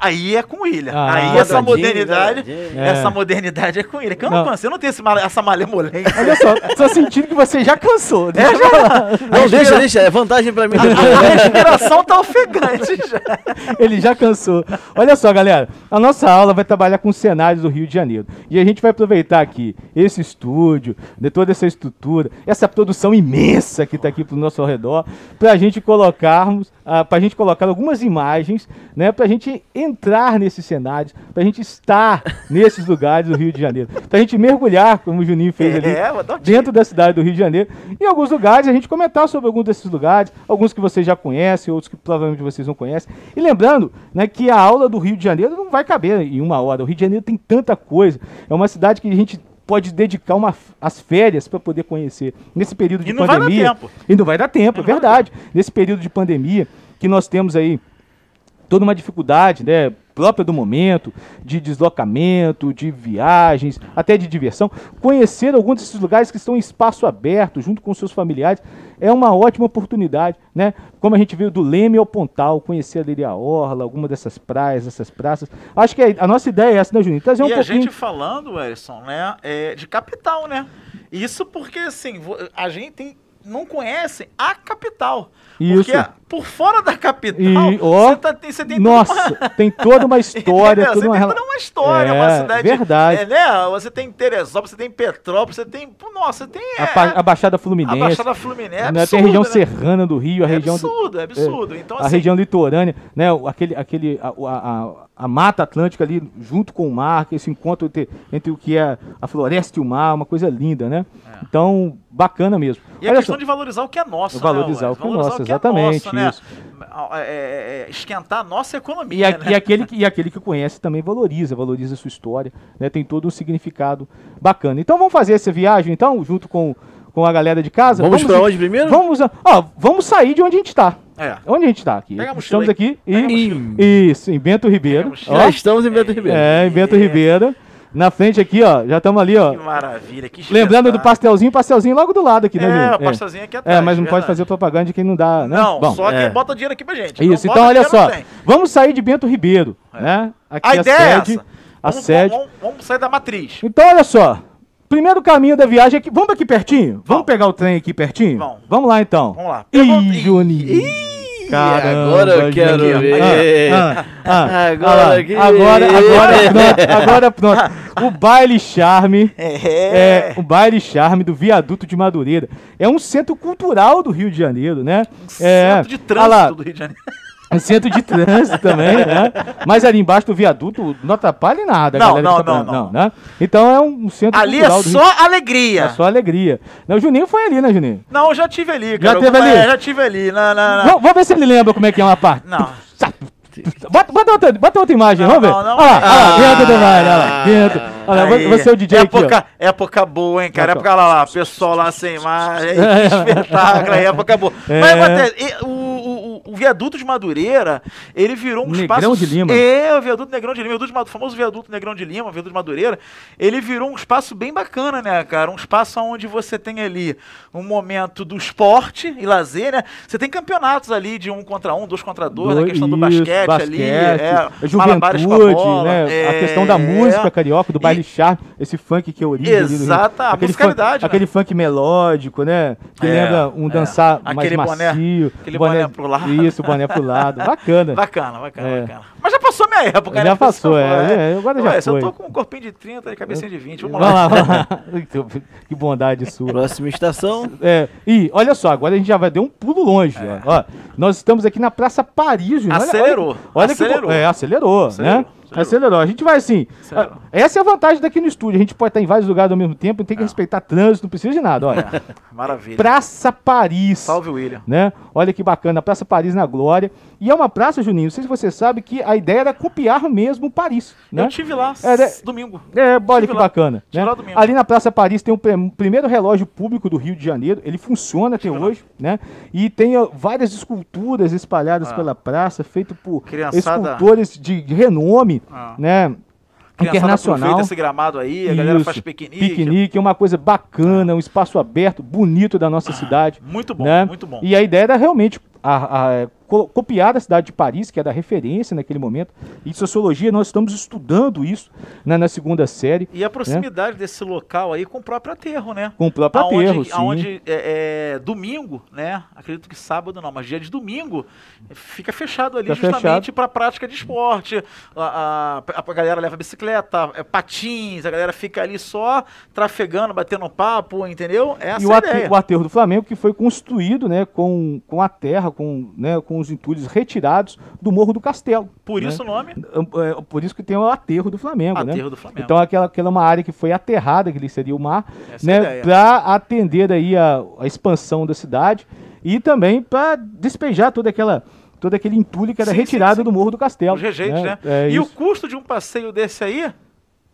Aí é com William. Ah, aí essa modernidade. quadradinho. Essa É. modernidade é com William. Que eu não, Não. canso, eu não tenho esse male- essa malemolência. Olha só, tô sentindo que você já cansou. É, Deixa falar. Não, deixa, deixa, é vantagem pra mim. A respiração tá ofegante já. Ele já cansou. Olha só, galera. A nossa aula vai trabalhar com cenários do Rio de Janeiro. E a gente vai aproveitar aqui esse estúdio, de toda essa estrutura, essa produção imensa que está aqui pro nosso ao redor, para a gente colocarmos, ah, para a gente colocar algumas imagens, né, para a gente entrar nesses cenários, para a gente estar nesses lugares do Rio de Janeiro, para a gente mergulhar, como o Juninho fez ali, É, tiro. dentro da cidade do Rio de Janeiro. Em alguns lugares, a gente comentar sobre alguns desses lugares, alguns que vocês já conhecem, outros que provavelmente vocês não conhecem. E lembrando né, que a aula do Rio de Janeiro não vai caber em uma hora. O Rio de Janeiro tem tanta coisa. É uma cidade que a gente pode dedicar uma, as férias para poder conhecer. Nesse período de E não vai dar pandemia. tempo. E não vai dar tempo, é verdade. Nesse período de pandemia que nós temos aí toda uma dificuldade, né, própria do momento, de deslocamento, de viagens, até de diversão. Conhecer alguns desses lugares que estão em espaço aberto, junto com seus familiares, é uma ótima oportunidade, né? Como a gente veio do Leme ao Pontal, conhecer ali a Orla, alguma dessas praias, essas praças. Acho que a, a nossa ideia é essa, né, Juninho? Trazer um e a pouquinho... gente falando, Erison, né, é, de capital, né? Isso porque, assim, a gente tem- não conhece a capital. Isso. Porque por fora da capital, você, tá- tem, você tem toda Nossa, tem toda uma história, toda você uma toda uma história, É, uma cidade. verdade. É, né? Você tem Teresópolis, você tem Petrópolis, você tem. Nossa, você tem. a, é, pa- a Baixada a Fluminense. Baixada Fluminense. É né, absurdo, tem a região né? serrana do Rio, a É região do- absurdo, é absurdo. Então, a assim, região litorânea, né, aquele, aquele, a, a, a- a Mata Atlântica ali junto com o mar, esse encontro entre, entre o que é a floresta e o mar, uma coisa linda, né? Então, bacana mesmo. E a Olha questão só, de valorizar o que é nosso, Valorizar né, o que é nosso, o que é exatamente, nosso, né? Isso. É, é, é, esquentar a nossa economia, e, a- né? e aquele, que- e aquele que conhece também valoriza, valoriza a sua história, né? Tem todo um significado bacana. Então vamos fazer essa viagem, então, junto com, com a galera de casa? Vamos pra onde primeiro? Vamos, a- ó, vamos sair de onde a gente está. É. Onde a gente está aqui? Pega Estamos aqui Pega a em, isso, em Bento Ribeiro. Já estamos em Bento Ribeiro. é, em Bento Ribeiro. Na frente aqui, ó, já estamos ali, ó. Que maravilha, que Lembrando do pastelzinho, pastelzinho logo do lado aqui, né, É, o pastelzinho aqui atrás. É, mas não pode verdade. fazer propaganda de quem não dá, né? Não, Bom, só é. quem bota dinheiro aqui pra gente. isso, então olha só. Vamos sair de Bento Ribeiro, né? Aqui A ideia é sede. essa. A Vamos, sede. vamos, vamos sair da matriz. Então, olha só. Primeiro caminho da viagem aqui. Vamos aqui pertinho? Vamos, Vamos. pegar o trem aqui pertinho? Vamos. lá então. Vamos lá. Ih, Ih, Juninho. Caramba, agora eu quero ver. Ah, ah, Agora ah, que- agora, agora pronto, agora pronto. O baile charme é. o baile charme do viaduto de Madureira. É um centro cultural do Rio de Janeiro, né? é, Centro de ah lá, trânsito do Rio de Janeiro. Um centro de trânsito também, né? Mas ali embaixo do viaduto não atrapalha nada, Não, não, fica não, falando, não. né? Então é um centro Ali é só alegria. É só alegria. Não, o Juninho foi ali, né, Juninho? Não, eu já tive ali, cara. teve Eu- ali? É, já tive ali. Na, na, na- Vamos, ver se ele lembra como é que é uma parte. Não. Bota, bota outra, bota outra imagem, Não, vamos ver. não, não. Olha lá, olha lá, Ah. dentro do baile, olha lá, dentro. Olha Aí, você é o DJ aqui, ó. época, época boa, hein, cara. Época- Época lá, lá, pessoal lá sem imagem, É. que espetáculo, aí, época boa. É. Mas e o, o, o- o viaduto de Madureira, ele virou um Negrão espaço... de Lima. É, o viaduto Negrão de Lima, o viaduto de Madu- famoso viaduto Negrão de Lima, o viaduto de Madureira, ele virou um espaço bem bacana, né, cara? Um espaço onde você tem ali um momento do esporte e lazer, né? Você tem campeonatos ali de um contra um, dois contra dois, na questão do Isso, basquete, ali, é, a a juventude, bola, né? A é, questão da música carioca, do baile E- charme, esse funk que é do Rio. Exata, a aquele musicalidade, funk, né? aquele funk melódico, né? Que É, lembra um é. dançar mais Aquele boné- macio. aquele boné pro lado. Isso, boné pro lado. Bacana. Bacana, bacana, É. bacana. Mas já passou minha época, Já né? passou, que eu é, falo, é, agora já Ué, se foi. Eu tô com um corpinho de 30 e cabecinha de 20, vamos, Vamos lá. lá, vamos lá. que bondade sua. Próxima estação. É, e olha só, agora a gente já vai dar um pulo longe. Ó. Ó, nós estamos aqui na Praça Paris. Olha- Acelerou, Olha, olha que bo- acelerou. é, acelerou, Acelerou, né? Acelerou. A gente vai assim. Acelerou. ah, Essa é a vantagem daqui no estúdio. A gente pode estar em vários lugares ao mesmo tempo, tem que respeitar trânsito, não precisa de nada. Olha, É, maravilha. Praça Paris. Salve, William. Né? Olha que bacana, Praça Paris na Glória. E é uma praça, Juninho, não sei se você sabe que a ideia era copiar mesmo Paris. Né? Eu tive lá É, né? domingo. É, olha que lá. bacana. Né? Ali na Praça Paris tem o prim- primeiro relógio público do Rio de Janeiro. Ele funciona até hoje, né? E tem ó, várias esculturas espalhadas Ah. pela praça, feito por Criançada- escultores de, de renome, Ah. né? Internacional. esse gramado aí, a galera Isso. faz piquenique. Piquenique, é uma coisa bacana, um espaço aberto, bonito da nossa cidade. Muito bom, né? muito bom. E a ideia era realmente a- a- copiar a cidade de Paris, que era a referência naquele momento. Em sociologia, nós estamos estudando isso né, na segunda série, E a proximidade desse local aí com o próprio aterro, né? com o próprio aonde, aterro. sim. aonde é, é, domingo, né? Acredito que sábado não, mas dia de domingo fica fechado ali Fica justamente para prática de esporte. A, a- a galera leva bicicleta, é, patins, a galera fica ali só trafegando, batendo papo, entendeu? Essa E é o, a ate- ideia. o aterro do Flamengo que foi construído né, com, com a terra, com, né, com os entulhos retirados do Morro do Castelo. Por né? isso o nome É, por isso que tem o aterro do Flamengo, né? Aterro do Flamengo. Então aquela, aquela é uma área que foi aterrada, que ali seria o mar, Essa é né, para atender aí a, a expansão da cidade e também para despejar toda aquela todo aquele entulho que era Sim, sim, retirado sim. do Morro do Castelo. Os rejeitos, né? É, e o isso. custo de um passeio desse aí,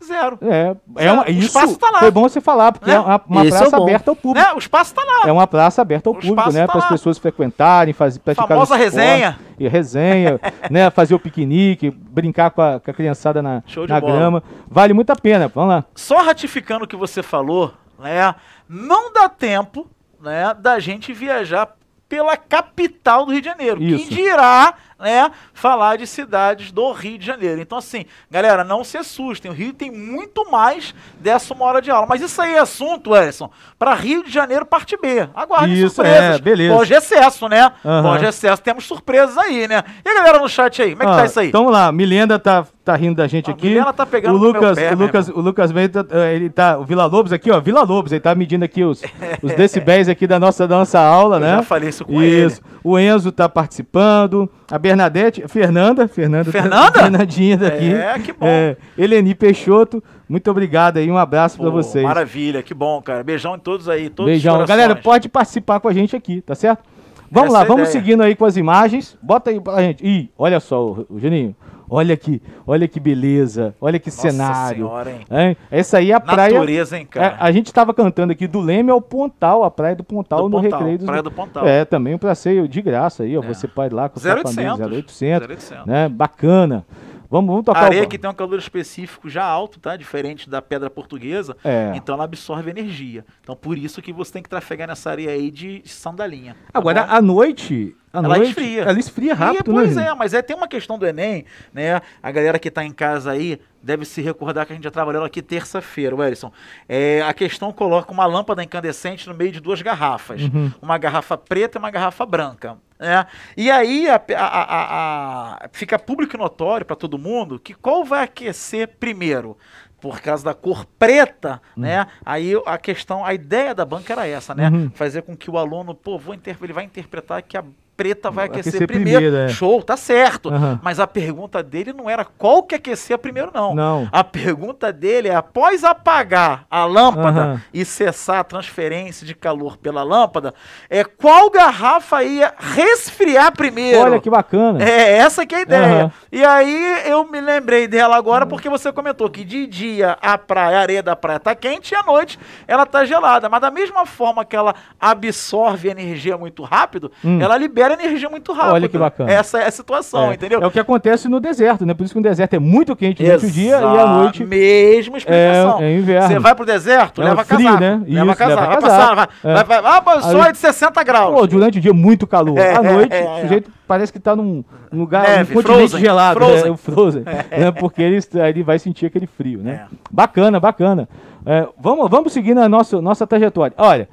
zero. É, é Zero. uma, O isso espaço tá lá. foi bom você falar, porque Né? é uma, uma é praça bom. aberta ao público. Né? O espaço tá lá. É uma praça aberta ao O público, né? tá Para as pessoas frequentarem, fazer, praticar Famosa esporte, resenha. E resenha, né? Fazer o piquenique, brincar com a, com a criançada na, na grama. Vale muito a pena. Vamos lá. Só ratificando o que você falou, né? Não dá tempo, né, da gente viajar pela capital do Rio de Janeiro. Isso. Quem dirá, né, falar de cidades do Rio de Janeiro. Então, assim, galera, não se assustem. O Rio tem muito mais dessa uma hora de aula. Mas isso aí é assunto, Edson, para Rio de Janeiro, parte B. Aguardem Isso, surpresas. é, beleza. Pós-recesso, né? Aham. Pós-recesso, temos surpresas aí, né? E a galera no chat aí, como é que Ah, tá isso aí? Então vamos lá, Milenda tá, tá rindo da gente aqui. Milena tá pegando o Lucas, pé, o Lucas, o Lucas Mendes, eh, ele tá, o Vila Lobos aqui, ó, Vila Lobos, ele tá medindo aqui os, os decibéis aqui da nossa, da nossa aula, Eu né? já falei isso com Isso. O Enzo tá participando, a Bernadette, Fernanda, Fernanda, Fernanda? Fernandinha daqui. É, que bom. É, Eleni Peixoto, muito obrigado aí, um abraço pra Pô, vocês. Maravilha, que bom, cara. Beijão em todos aí, todos Beijão. Galera, pode participar com a gente aqui, tá certo? Vamos Essa lá, é vamos ideia. seguindo aí com as imagens. Bota aí pra gente. Ih, olha só, o Juninho. Olha aqui, olha que beleza, olha que Nossa cenário. senhora, hein? Hein? Essa aí é a praia. Natureza, hein, cara? É, a gente tava cantando aqui do Leme ao Pontal, a praia do Pontal Do no Pontal, Recreio dos... Praia do Pontal. É, também um passeio de graça aí, ó. É. Você pode ir lá com a sua 0800. família, 0800, 0800. né? Bacana. Vamos, vamos tocar Areia o... que tem um calor específico já alto, tá? Diferente da pedra portuguesa. É. Então ela absorve energia. Então por isso que você tem que trafegar nessa areia aí de sandalinha. tá Agora, bom? à noite... À Ela noite, esfria. Ela esfria rápido, e, né? Pois Juninho? é, mas é, tem uma questão do Enem, né? A galera que tá em casa aí deve se recordar que a gente já trabalhou aqui terça-feira, Wellison. É, a questão coloca uma lâmpada incandescente no meio de duas garrafas. Uhum. Uma garrafa preta e uma garrafa branca. Né? E aí a- a- a- fica público e notório para todo mundo que qual vai aquecer primeiro. Por causa da cor preta, né? Aí a questão, a ideia da banca era essa, né? Uhum. Fazer com que o aluno, pô, vou ele vai interpretar que a preta vai aquecer, Aquecer primeiro. primeiro, é. Show, tá certo. Aham. Mas a pergunta dele não era qual que aquecia primeiro, não. Não. A pergunta dele é: após apagar a lâmpada Aham. e cessar a transferência de calor pela lâmpada, é qual garrafa ia resfriar primeiro? Olha que bacana. É, essa que é a ideia. Aham. E aí eu me lembrei dela agora porque você comentou que de dia a praia, a areia da praia tá quente e à noite ela tá gelada. Mas da mesma forma que ela absorve energia muito rápido, Hum. ela libera energia muito rápido. Olha que bacana. Essa é a situação, É, entendeu? É o que acontece no deserto, né? Por isso que no deserto é muito quente durante o dia e à noite Mesma explicação. é, é inverno. Você vai pro deserto, É leva frio, casaco. né? Leva Isso, casaco. leva vai casaco. passar, vai, É. vai, vai, ah, o sol é de 60 graus. Pô, durante o dia muito calor. É, à noite, é, o é. sujeito parece que tá num lugar, Neve, num continente frozen, gelado, frozen. né? O frozen. né? Porque ele, ele vai sentir aquele frio, né? É. Bacana, bacana. É, vamos, vamos seguir na nossa, nossa trajetória. Olha,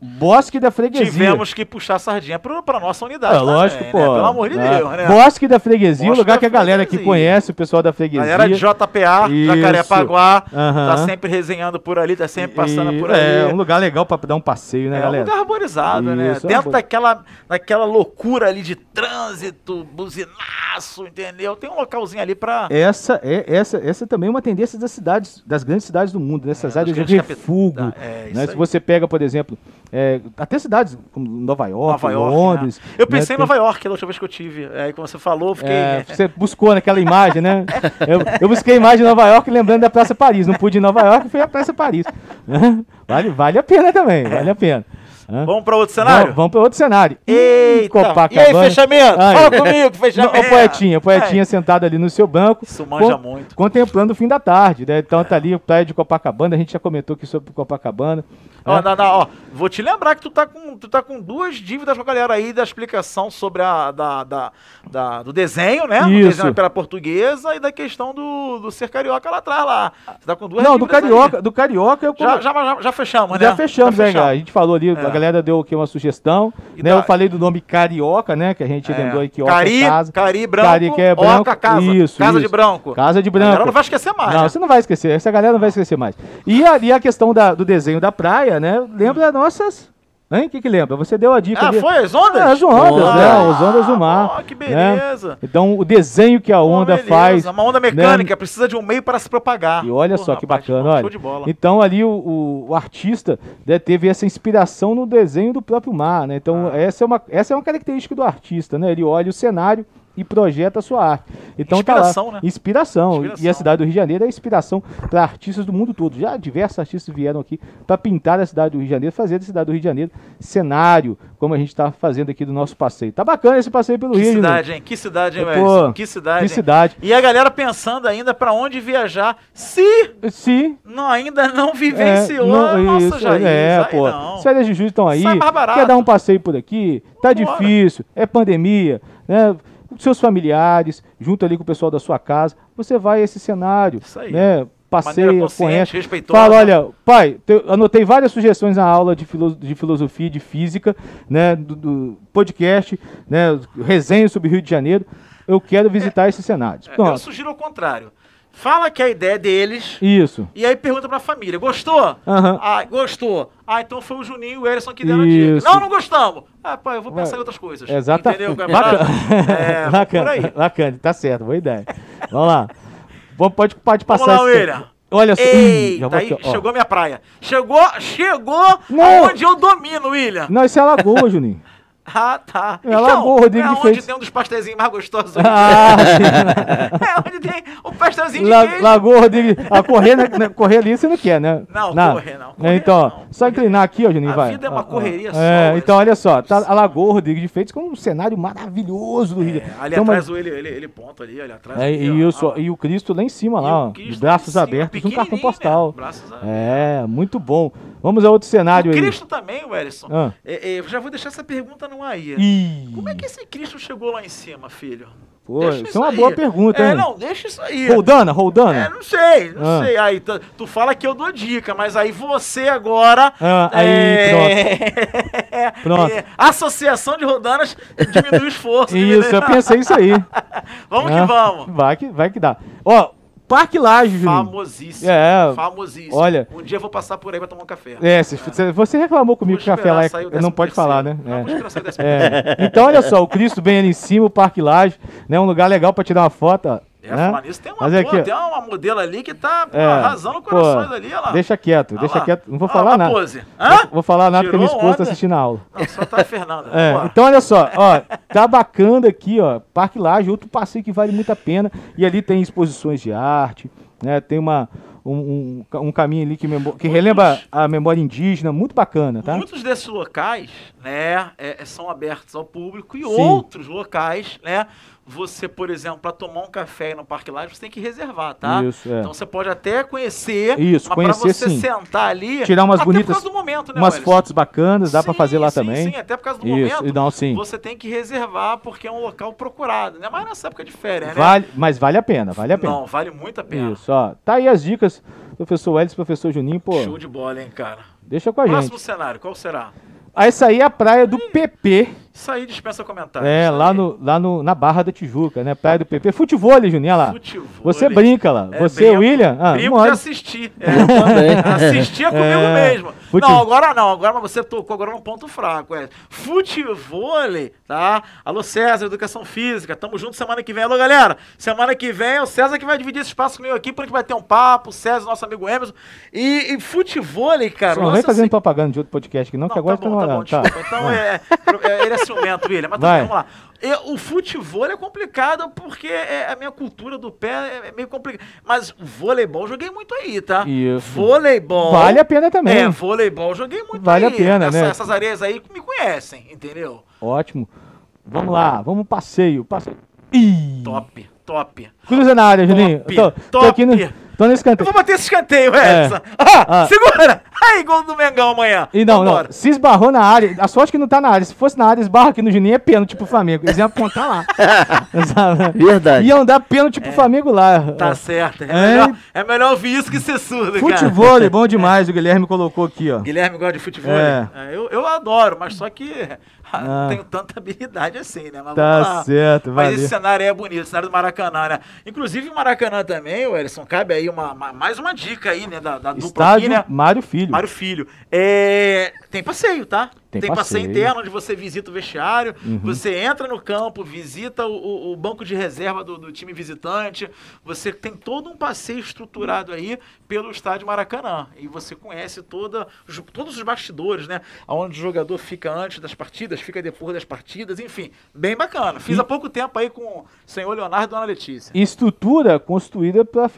Bosque da Freguesia. tivemos que puxar a sardinha pra, pra nossa unidade. É, lógico, também, pô. né? Pelo amor de né? Deus, né? Bosque da Freguesia, um Bosque lugar que a galera aqui Freguesia. conhece, o pessoal da Freguesia. Galera de JPA, Isso. Jacarepaguá, Aham. tá sempre resenhando por ali, tá sempre passando E- por ali. É, um lugar legal pra dar um passeio, né, É um galera? lugar arborizado, né? Isso, Dentro arbor- daquela, daquela loucura ali de trânsito, buzinaço, entendeu? Tem um localzinho ali pra. Essa é essa, essa também é uma tendência das cidades, das grandes cidades do mundo, nessas É, áreas de refúgio. É, né? Se você pega, por exemplo, é, até cidades como Nova York, Nova York, Londres. né? Eu né, pensei em tem- Nova York da última vez que eu tive. Aí quando você falou, fiquei. É, você buscou naquela imagem, né? Eu, eu busquei a imagem de Nova York lembrando da Praça Paris. Não pude ir em Nova York e fui à Praça Paris. Vale, vale a pena também, vale a pena. Hã? Vamos pra outro cenário? Vamos, para outro cenário. Eita! Copacabana. E aí, fechamento? Aí. Fala comigo, fechamento. o poetinha, o poetinha sentado ali no seu banco. Isso manja con- muito. Contemplando o fim da tarde, né? Então tá ali o praia de Copacabana, a gente já comentou aqui sobre Copacabana. Ó, né? não, não, ó, vou te lembrar que tu tá, com, tu tá com duas dívidas com a galera aí da explicação sobre a da, da, da- do desenho, né? Do Isso. desenho pela portuguesa e da questão do, do ser carioca lá atrás lá. Você tá com duas Não, do aí. Carioca, do Carioca eu Já, já, já, já fechamos, né? Já fechamos, né, cara? A gente falou ali, É. a galera deu aqui uma sugestão, E né? da- Eu falei do nome Carioca, né? Que a gente É. lembrou aí que Oca Cari, é casa. Cari branco, Cari que é branco. Oca casa. Isso, casa isso. de branco. Casa de A galera branco. não vai esquecer mais, Não, né? você não vai esquecer, essa galera não vai esquecer mais. E ali a questão da- do desenho da praia, né? Lembra nossas. Hein? O que, que lembra? Você deu a dica Ah, foi as ondas? É, as ondas, Onda. né? As ondas do mar. Ó, que né? beleza. Então, o desenho que a onda beleza. faz. Uma onda mecânica, precisa de um meio para se propagar. E olha Pô, só que rapaz, bacana, olha. Show de bola. Então ali o, o- o artista né, teve essa inspiração no desenho do próprio mar, né? Então Ah. essa, é uma, essa é uma característica do artista, né? Ele olha o cenário e projeta a sua arte. Então Inspiração, tá lá, né? Inspiração. Inspiração. E a cidade do Rio de Janeiro é inspiração para artistas do mundo todo. Já diversos artistas vieram aqui para pintar a cidade do Rio de Janeiro, fazer da cidade do Rio de Janeiro cenário, como a gente está fazendo aqui do nosso passeio. Tá bacana esse passeio pelo Que Rio, cidade, hein? Que cidade, hein, Wellington? Que cidade. Que hein? cidade. E a galera pensando ainda pra onde viajar, se Se não, ainda não É, vivenciou não, a nossa isso, Jair. É, aí pô. não. As férias de julho estão aí. Quer dar um passeio por aqui? Tá Vambora. difícil, é pandemia, né? Seus familiares, junto ali com o pessoal da sua casa, você vai a esse cenário, Isso aí. né? Passeia, conhece. respeitosa. Fala, olha, pai, te- anotei várias sugestões na aula de, filo- de filosofia e de física, né? Do, do podcast, né? Resenha sobre Rio de Janeiro. Eu quero visitar esses cenários. É, eu sugiro ao contrário. Fala que a ideia é deles Isso. e aí pergunta pra família. Gostou? Aham. Ah, gostou. Ah, então foi o Juninho e o Erison que deram a dica. Isso. Não, não gostamos. Ah, pai, eu vou pensar Vai. em outras coisas. Exatamente. Entendeu? camarada? É, vamos bacana, aí. bacana, tá certo, boa ideia. Vamos lá. Vamos, pode, pode Vamos passar lá, esse- William. Olha só. Eita, aí aqui, chegou minha praia. Chegou, chegou Não. aonde eu domino, William. Não, isso é Lagoa, Juninho. Ah, tá. É Boa, Rodrigo é de onde tem um dos pastelzinhos mais gostosos. Ah, é onde tem o pastelzinho de La, queijo. Lagoa, Rodrigo. A correr, né, né, correr ali você não quer, né? Não, Na- correr não, correr então, não. só inclinar aqui, ó, Juninho, A vai. vida é uma Ó, ó. correria só, É, então olha só, tá a Lagoa Rodrigo de Freitas com um cenário maravilhoso do Rio. de É, Janeiro. ali Então, atrás, mas- ele, ele, ele ponta ali, ali atrás. é, e, ó, ó. e o Cristo lá em cima, lá, ó, de braços cima, abertos, um cartão postal. né? Braços abertos. É, muito bom. Vamos a outro cenário O aí. Cristo também, Wellington. Ah. É, é, eu já vou deixar essa pergunta no ar aí. Ih, Como é que esse Cristo chegou lá em cima, filho? pô, Deixa isso é uma aí. boa pergunta, É, hein? não, deixa isso aí. Roldana, Roldana. É, não sei, não Ah. sei. Aí tu, tu fala que eu dou dica, mas aí você agora. Ah, aí, é, Pronto. é, Associação de Rodanas diminui o esforço. Isso, eu pensei isso aí. Vamos Ah, que vamos. Vai que, vai que dá. Ó, Parque Laje. Famosíssimo. É. Famosíssimo. Olha. Um dia eu vou passar por aí pra tomar um café. É, se- se- você reclamou comigo que o café lá é, não pode 13º. falar, né? Não, É. vou esperar sair o 13º. É. Então, olha só, o Cristo bem ali em cima, o Parque Laje, né? Um lugar legal pra tirar uma foto, ó. É, né? falar nisso, tem uma, Mas boa, aqui, ó. tem uma modelo ali que tá pô, É, arrasando pô, corações ali, olha lá. Deixa quieto, Olha deixa lá. quieto. Não vou falar nada. pose. Hã? Vou falar nada porque Tirou minha esposa tá onda? assistindo a aula. Não, só tá a Fernanda. É, então olha só, ó, tá bacana aqui, ó, Parque Laje, outro passeio que vale muito a pena, e ali tem exposições de arte, né, tem uma, um, um, um caminho ali que, que relembra a memória indígena, muito bacana, tá? Muitos desses locais, né, é- é- são abertos ao público e Sim. outros locais, né, você, por exemplo, para tomar um café no Parque Laje, você tem que reservar, tá? Isso, é. Então você pode até conhecer, Isso, mas conhecer, para você sim. sentar ali, Tirar umas até bonitas- por causa do momento, né, Umas Wellington? fotos bacanas, dá pra Sim, fazer lá sim, também. Sim, até por causa do Isso, momento. não, sim. Você tem que reservar porque é um local procurado, né? Mas nessa época de férias, né? Vale, mas vale a pena, vale a pena. Não, vale muito a pena. Isso, ó. Tá aí as dicas professor Welles, professor Juninho, pô, Show de bola, hein, cara. deixa com a Próximo gente. cenário, qual será? Aí essa aí é a praia do PP, Isso aí dispensa comentário. é, lá, no, lá no, na Barra da Tijuca, né? Praia do PP. Futebol, Juninho, olha lá. Futevôlei. Você brinca lá. É, Você, brinco. William? Ah, Brinco de assistir. É. Assistia comigo É. mesmo. Fute- Não, agora não. Agora você tocou agora num ponto fraco. É. Futevôlei, tá? Alô, César, Educação Física. Tamo junto semana que vem. Alô, galera. Semana que vem é o César que vai dividir esse espaço comigo aqui pra gente bater um papo. César, nosso amigo Emerson. E, e futevôlei, cara. Não vem nossa, fazendo assim- propaganda de outro podcast aqui, não, não, que agora tá tá bom, tá bom. Tá. Então é, é- ele é ciumento, William, mas vamos lá. E o futebol é complicado porque é- a minha cultura do pé é- é meio complicada. Mas voleibol eu joguei muito aí, tá? Isso. Voleibol. Vale a pena também. É, voleibol eu joguei muito Vale aí. a pena, Essa- né? Essas areias aí me conhecem, entendeu? Ótimo. Vamos lá, vamos passeio. passeio. Ih, Top, top. cruza na área, Juninho. Top, Tô, tô top. aqui no, tô no Eu escanteio. vou bater esse escanteio, Edson. Ah, Ah. segura! Aí, gol do Mengão amanhã. E não, Vambora. não, se esbarrou na área, a sorte que não tá na área. Se fosse na área, esbarra aqui no Juninho, é pênalti pro Flamengo. Eles iam apontar lá. Verdade. Iam dar pênalti pro Flamengo lá. Tá certo. É, É. melhor, é melhor ouvir isso que ser surdo, cara. Futebol é bom demais, o Guilherme colocou aqui, ó. Guilherme gosta de futebol. É. É, eu, eu adoro, mas só que ah, não Ah. tenho tanta habilidade assim, né? Mas Tá lá. certo, Mas valeu. esse cenário aí é bonito, o cenário do Maracanã, né? Inclusive o Maracanã também, o Ellison, cabe aí uma, uma- mais uma dica aí, né? Da, da dupla aqui, Estádio né? Mário Filho. Mário Filho. É, tem passeio, tá? Tem passeio. passeio. Uhum. interno onde você visita o vestiário, você entra no campo, visita o, o- banco de reserva do, do time visitante, você tem todo um passeio estruturado aí pelo estádio Maracanã. E você conhece toda, os- todos os bastidores, né? Onde o jogador fica antes das partidas, fica depois das partidas, enfim, bem bacana. Fiz E- há pouco tempo aí com o senhor Leonardo e Dona Letícia. Estrutura construída para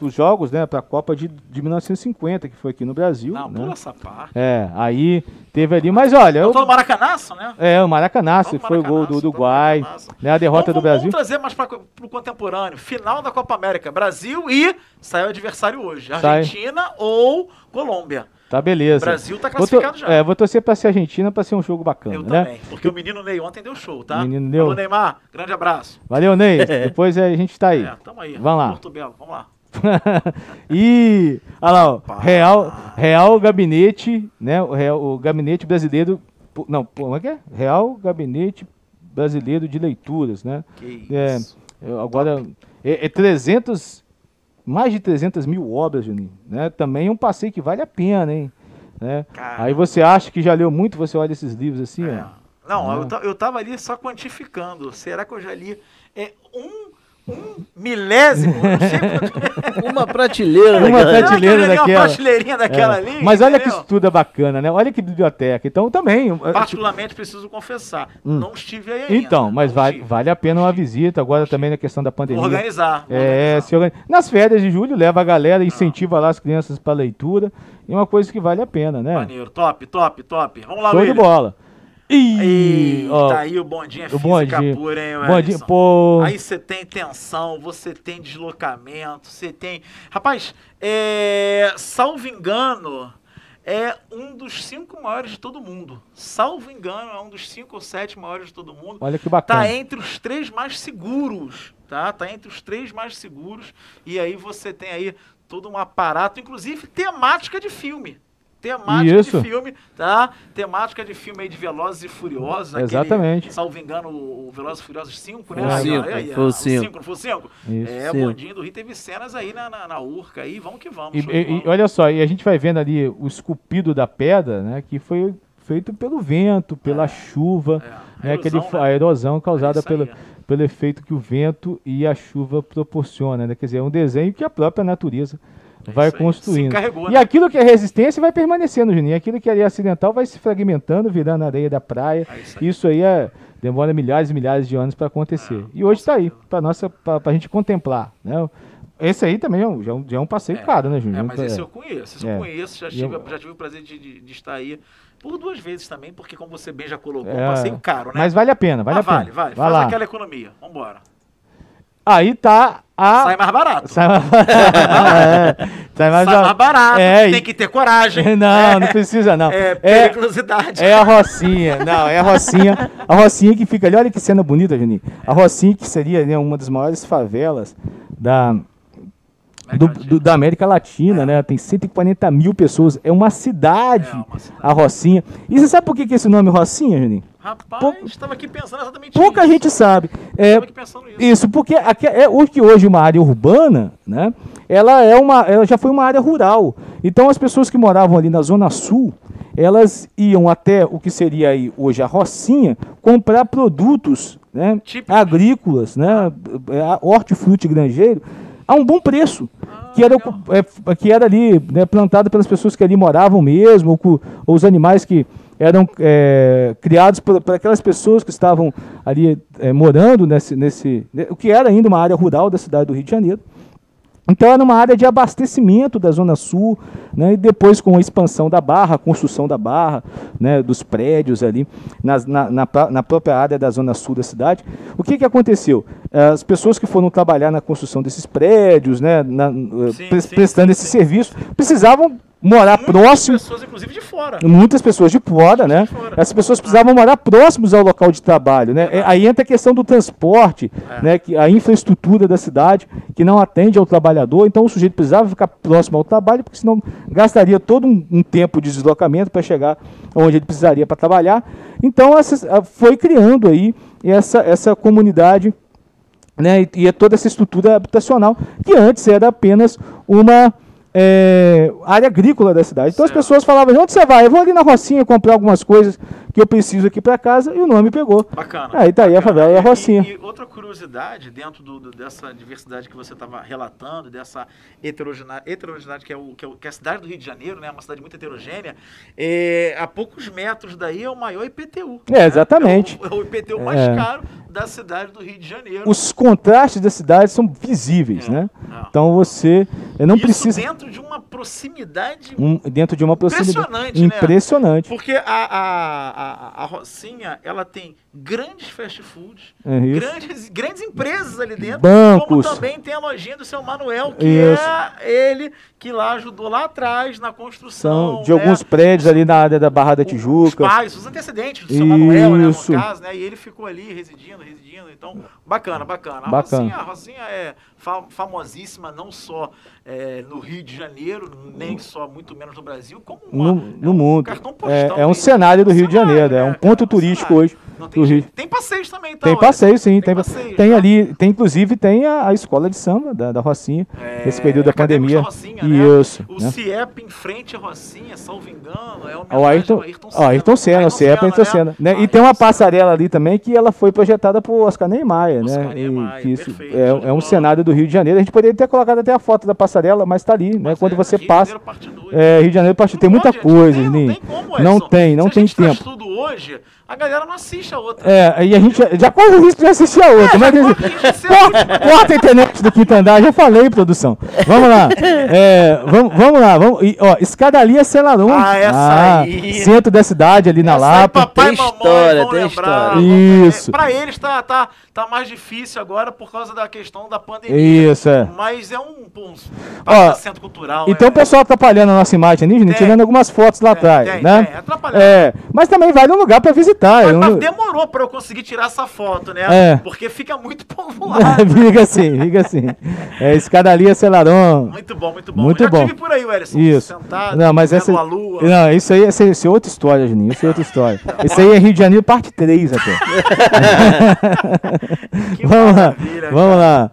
os jogos, né, para a Copa de, de 1950 que foi aqui no Brasil. Não, né? pula essa parte. É, aí teve ali, mas olha, Eu tô no Maracanaço, né? é o Maracanaço, foi o gol do Uruguai, Maracanaço. né, a derrota Vamos- do Brasil. Vamos trazer mais para o contemporâneo. Final da Copa América. Brasil e saiu o adversário hoje. Sai. Argentina ou Colômbia. Tá beleza. Brasil tá Vou classificado já. É, vou torcer para ser Argentina para ser um jogo bacana, Eu né? também. Porque o menino Ney ontem deu show, tá? Menino Ney. Alô, Neymar. Grande abraço. Valeu, Ney. Depois a gente tá aí. É, tamo aí. Vamos lá. Porto Belo, vamos lá. e olha lá, ó, Real, Real Gabinete, né? O, Real, o Gabinete Brasileiro, não, como é que é? Real Gabinete Brasileiro de Leituras, né? Que É, isso. agora é, é 300, mais de 300 mil obras, Juninho, né? Também um passeio que vale a pena, hein? Né? Aí você acha que já leu muito, você olha esses livros assim, É. ó. Não, eu, ta- eu tava ali só quantificando. Será que eu já li é, um, um milésimo? Não sei quanto- Uma prateleira Uma daquela. prateleira. Que eu já li uma daquela. prateleirinha daquela É. ali. Mas olha que entendeu? estudo bacana, né? Olha que biblioteca. Então também. Particularmente, preciso confessar, não estive aí ainda. Então, mas vale, vale a pena uma visita. Agora também na questão da Vou pandemia. organizar. vou É, organizar. se organiza. Nas férias de julho, leva a galera, incentiva lá as crianças para leitura. E é uma coisa que vale a pena, né? Maneiro, top, top, top. Vamos lá, Show de bola. Ih, Eita, ó, aí o bondinho é o física bondinho. pura, hein, bondinho, pô. Aí você tem tensão, você tem deslocamento, você tem. Rapaz, é... salvo engano, é um dos cinco maiores de todo mundo. Salvo engano, é um dos cinco ou sete maiores de todo mundo. Olha que bacana. Tá entre os três mais seguros, tá? Tá entre os três mais seguros. E aí você tem aí todo um aparato, inclusive temática de filme. Temática Isso. de filme, tá? Temática de filme aí de Velozes e Furiosos. aquele, Exatamente. salvo engano, o Velozes e Furiosos 5, né? Foi o Aí, cinco, aí, foi o ah, cinco. não foi o 5? Isso. É, o Cinco. Bondinho do Rio teve cenas aí na, na, na Urca aí, vamos que vamos. E, e- e olha só, e a gente vai vendo ali o esculpido da pedra, né? Que foi feito pelo vento, pela chuva, É, né, a aquele, erosão, fa- né? a erosão causada É aí, pelo, pelo efeito que o vento e a chuva proporciona, né? Quer dizer, é um desenho que a própria natureza vai É se construindo. e né? aquilo que é resistência vai permanecendo, Juninho. Aquilo que é acidental vai se fragmentando, virando areia da praia. É isso aí. Isso aí é, demora milhares e milhares de anos para acontecer. e hoje está aí, para nossa, para a gente contemplar, né? Esse aí também é um, já, é um- já é um passeio caro, né, Juninho? É, mas esse eu conheço, esse É. eu conheço, já tive, eu- já tive o prazer de, de- de estar aí por duas vezes também, porque como você bem já colocou, É, um passeio caro, né? Mas vale a pena, vale Ah, a pena. vale, vale. Vai Faz lá. aquela economia. Vambora. Aí tá a. Sai mais barato. Sai mais, é, sai mais, Sai mais barato. É, tem que ter coragem. Não, não precisa não. É, É, periculosidade. é a Rocinha, não, é a Rocinha. A Rocinha que fica ali, olha que cena bonita, Juninho. A Rocinha que seria né, uma das maiores favelas da, do- do- da América Latina, né? Tem 140 mil pessoas. É uma cidade, É uma cidade. a Rocinha. E você sabe por que, que esse nome é Rocinha, Juninho? Rapaz, Pouca- estava aqui pensando exatamente Pouca isso. gente sabe. É, Estava aqui pensando isso. Isso, porque aqui, é, hoje que hoje uma área urbana, né? Ela é uma, ela já foi uma área rural. Então as pessoas que moravam ali na zona sul, elas iam até o que seria aí hoje a Rocinha comprar produtos, né? Agrícolas, né? Hortifruti granjeiro a um bom preço. que, era, é, que era ali né, plantado pelas pessoas que ali moravam mesmo, ou, ou os animais que eram é, criados por, por aquelas pessoas que estavam ali é, morando nesse, nesse. né, O que era ainda uma área rural da cidade do Rio de Janeiro. Então era uma área de abastecimento da Zona Sul, né, e depois com a expansão da Barra, a construção da Barra, né, dos prédios ali, na, na, pró- na própria área da Zona Sul da cidade. O que, que aconteceu? As pessoas que foram trabalhar na construção desses prédios, né, na- Sim, pres- sim, prestando sim, esse serviço, precisavam morar Muitas próximo pessoas, inclusive, de fora. muitas pessoas de fora, né? de fora. Essas pessoas precisavam morar próximos ao local de trabalho, né? É, Aí entra a questão do transporte, É. né? Que a infraestrutura da cidade que não atende ao trabalhador, então o sujeito precisava ficar próximo ao trabalho, porque senão gastaria todo um, um tempo de deslocamento para chegar onde ele precisaria para trabalhar. Então essas- foi criando aí essa essa comunidade né, e, e toda essa estrutura habitacional que antes era apenas uma é, área agrícola da cidade. Então as Certo. pessoas falavam, onde você vai? Eu vou ali na Rocinha comprar algumas coisas que eu preciso aqui para casa e o nome pegou. Bacana. Aí tá aí a favela e a E- Rocinha. E, outra curiosidade, dentro do- do- dessa diversidade que você estava relatando, dessa heterogena- heterogeneidade que é, o, que, é o- que é a cidade do Rio de Janeiro, né, uma cidade muito heterogênea, é, a poucos metros daí é o maior IPTU. É, exatamente. É o, é o IPTU mais É. caro da cidade do Rio de Janeiro. Os contrastes da cidade são visíveis, É, né? é. Então você não Isso precisa dentro de uma proximidade um- dentro de uma proximidade Impressionante, né? impressionante. Porque a, a, a, a Rocinha, ela tem grandes fast foods, É grandes, grandes empresas ali dentro, Bancos. como também tem a lojinha do seu Manuel, que Isso. é ele que lá ajudou lá atrás na construção. São de né? alguns prédios ali na área da Barra da Os Tijuca. pais, os antecedentes do seu Manuel, né, no caso, né? E ele ficou ali residindo, residindo. Então, bacana, bacana. A Bacana. Rocinha, a Rocinha é fa- famosíssima não só é, no Rio de Janeiro, nem só, muito menos no Brasil, como uma- no, é no um mundo. É, é um cenário do Rio de Janeiro, é um né, ponto cara? turístico hoje Não tem, do Rio. tem passeios também, então. Tem olha. passeio, sim. Tem, Tem pa- passeio, tem tá? ali, tem inclusive tem a, a escola de samba da, da Rocinha, É, nesse período da pandemia. da Rocinha, né? Isso. O né? CIEP em frente à Rocinha, salvo engano, é o O Ayrton, ó, Ayrton Senna, o CIEP Ayrton Senna. Né? E tem uma passarela ali também que ela foi projetada por Oscar Niemeyer, né? Oscar Niemeyer, que isso perfeito, é, é um cenário do Rio de Janeiro. A gente poderia ter colocado até a foto da passarela, mas tá ali, né? Quando você passa. É, Rio de Janeiro parte- tem muita coisa, não tem, como, Não tem, não tem gente traz tempo. tudo hoje, a galera não assiste a outra. É, e a gente já, já corre o risco de assistir a outra. mas, É, ser a corta, corta a internet do quinto andar, já falei, produção. Vamos lá. É, vamos, vamos lá. Vamos, e, ó, Escadaria Celarum. Ah, essa aí. Centro da cidade, ali na Essa aí, Lapa. papai Tem e mamãe história, vão tem lembrar, história. Isso. Pra eles tá, tá, tá mais difícil agora por causa da questão da pandemia. Isso, é. Mas é um, um Ó, centro cultural. Então é, o pessoal atrapalhando a nossa imagem ali, gente, tirando algumas fotos lá Tem, atrás, né? atrapalhando. É, mas também vale um lugar pra visitar. Mas, eu mas não- demorou pra eu conseguir tirar essa foto, né? É. Porque fica muito povoado. fica assim, fica assim. É Escadaria Celarum. muito bom, muito bom. Muito Eu já bom. tive por aí, Ellison. Isso. Sentado, Não, mas essa. a lua. Não, isso aí essa, isso é outra história, Juninho. Isso é outra história. Isso aí é Rio de Janeiro, parte 3 até. Vamos lá, vamos lá.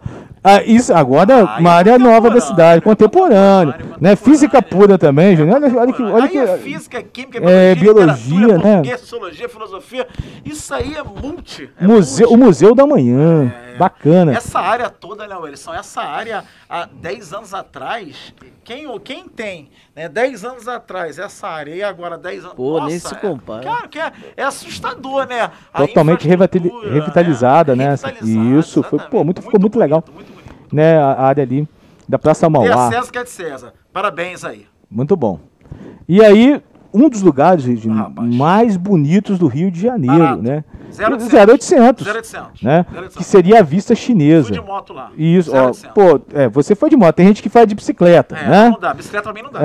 Ah, isso agora é Ah, uma é área nova da cidade, é contemporânea, contemporâneo, né? Física pura também. Olha, olha que, olha que é física, química, é, biologia, né? sociologia, filosofia. Isso aí é multi. é museu, o multi. Museu da Manhã, É. bacana. Essa área toda, né, Wilson? Essa área, há 10 anos atrás, quem, quem tem, né, 10 anos atrás, essa área e agora 10 anos... Pô, nem se é- compara. Cara, que é, é assustador, né? A Totalmente infraestrutura, revitalizada, né? Revitalizada, Isso, foi, pô, muito- ficou muito bonito, legal. Muito. Né, a a área ali da Praça Dê a Mauá. César que é de César. Parabéns aí. Muito bom. E aí, um dos lugares gente, Rapaz. mais bonitos do Rio de Janeiro, Barato. né? 0800. 0800, 0800. né? 0800. Que seria a vista Fui chinesa. de moto lá. Isso, ó, 0800. pô, é, você foi de moto, tem gente que faz de bicicleta, É, né? não dá. Bicicleta mim não dá.